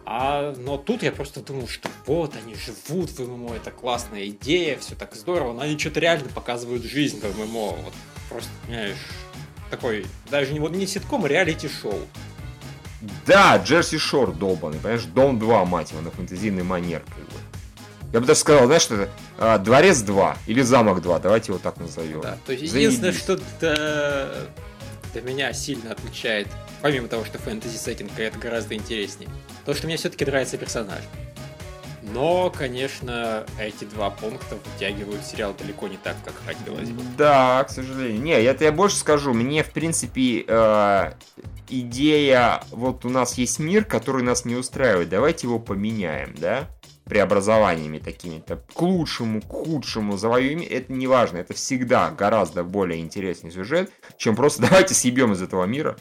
А, но тут я просто думал, что вот они живут в ММО, это классная идея, все так здорово, но они что-то реально показывают жизнь в ММО. Вот просто, понимаешь, такой, даже не, вот не ситком, а реалити-шоу. Да, Джерси Шор долбанный, понимаешь, Дом 2, мать его, на фэнтезийный манер, как бы. Я бы даже сказал, знаешь, что это а, Дворец 2 или Замок 2, давайте его так назовем. Да, то есть единственное, что для, меня сильно отличает помимо того, что фэнтези сеттинг это гораздо интереснее, то, что мне все-таки нравится персонаж. Но, конечно, эти два пункта вытягивают сериал далеко не так, как хотелось бы. Да, к сожалению. Не, я тебе больше скажу. Мне, в принципе, э, идея, вот у нас есть мир, который нас не устраивает, давайте его поменяем, да? Преобразованиями такими-то к лучшему, к худшему завоюем, это не важно, это всегда гораздо более интересный сюжет, чем просто давайте съебем из этого мира,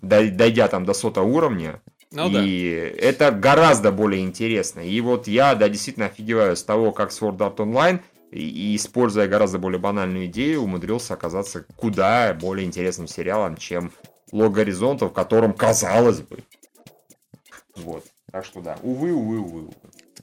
дойдя там до сота уровня, ну, и да. это гораздо более интересно. И вот я, да, действительно офигеваю с того, как Sword Art Online, и, используя гораздо более банальную идею, умудрился оказаться куда более интересным сериалом, чем Лог Горизонта, в котором казалось бы. Вот. Так что да, увы, увы, увы, увы.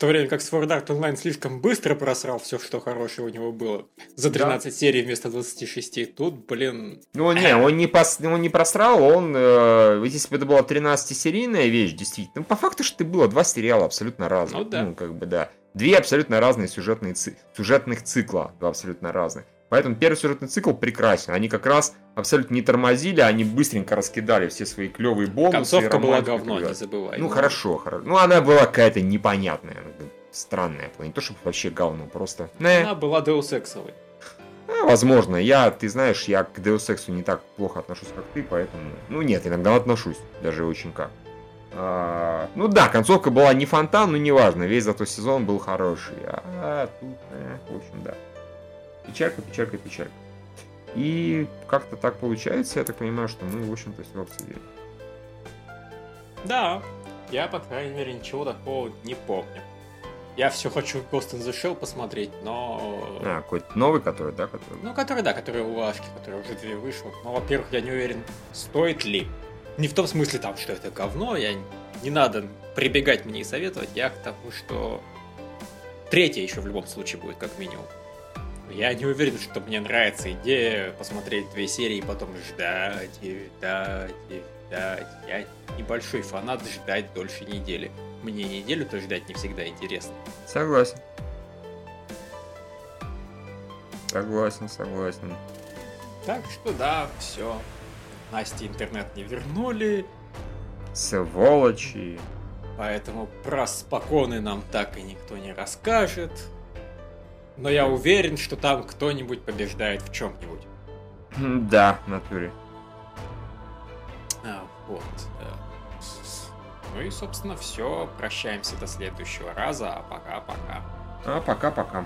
В то время как Sword Art Online слишком быстро просрал все, что хорошее у него было. За 13 да. серий вместо 26. Тут, блин... Ну, не, он не, пос... он не просрал, он... Э, если бы это была 13-серийная вещь, действительно... Ну, по факту, что это было два сериала абсолютно разных. Ну, да. Ну, как бы, да. Две абсолютно разные сюжетные ци... сюжетных цикла, два абсолютно разных. Поэтому первый сюжетный цикл прекрасен. Они как раз абсолютно не тормозили, они быстренько раскидали все свои клевые бонусы. Концовка была говно, не забывай. Ну, хорошо, хорошо. Ну, она была какая-то непонятная, странная. Не то, чтобы вообще говно, просто... Она была Deus Ex'овой. А, возможно. Я, ты знаешь, я к Deus Ex'у не так плохо отношусь, как ты, поэтому... Ну, нет, иногда отношусь, даже очень как. А, ну да, концовка была не фонтан, но неважно, весь зато сезон был хороший. А тут, э, в общем, да. Печалька, печалька, печалька. И как-то так получается, я так понимаю, что мы, в общем-то, все обсудили. Да, я, по крайней мере, ничего такого не помню. Я все хочу Ghost in the Shell посмотреть, но... А, какой-то новый, который, да? Который... Ну, который, да, который у Ашки, который уже две вышел. Но, во-первых, я не уверен, стоит ли. Не в том смысле, там, что это говно, я... Не надо прибегать мне и советовать, я к тому, что... Третья еще в любом случае будет, как минимум. Я не уверен, что мне нравится идея посмотреть две серии и потом ждать, и ждать, и ждать. Я небольшой фанат ждать дольше недели. Мне неделю-то ждать не всегда интересно. Согласен. Согласен, согласен. Так что да, все. Насте интернет не вернули. Сволочи. Поэтому про споконы нам так и никто не расскажет. Но я уверен, что там кто-нибудь побеждает в чем-нибудь. Да, в натуре. А, вот. Ну и, собственно, все. Прощаемся до следующего раза. А пока-пока. А пока-пока.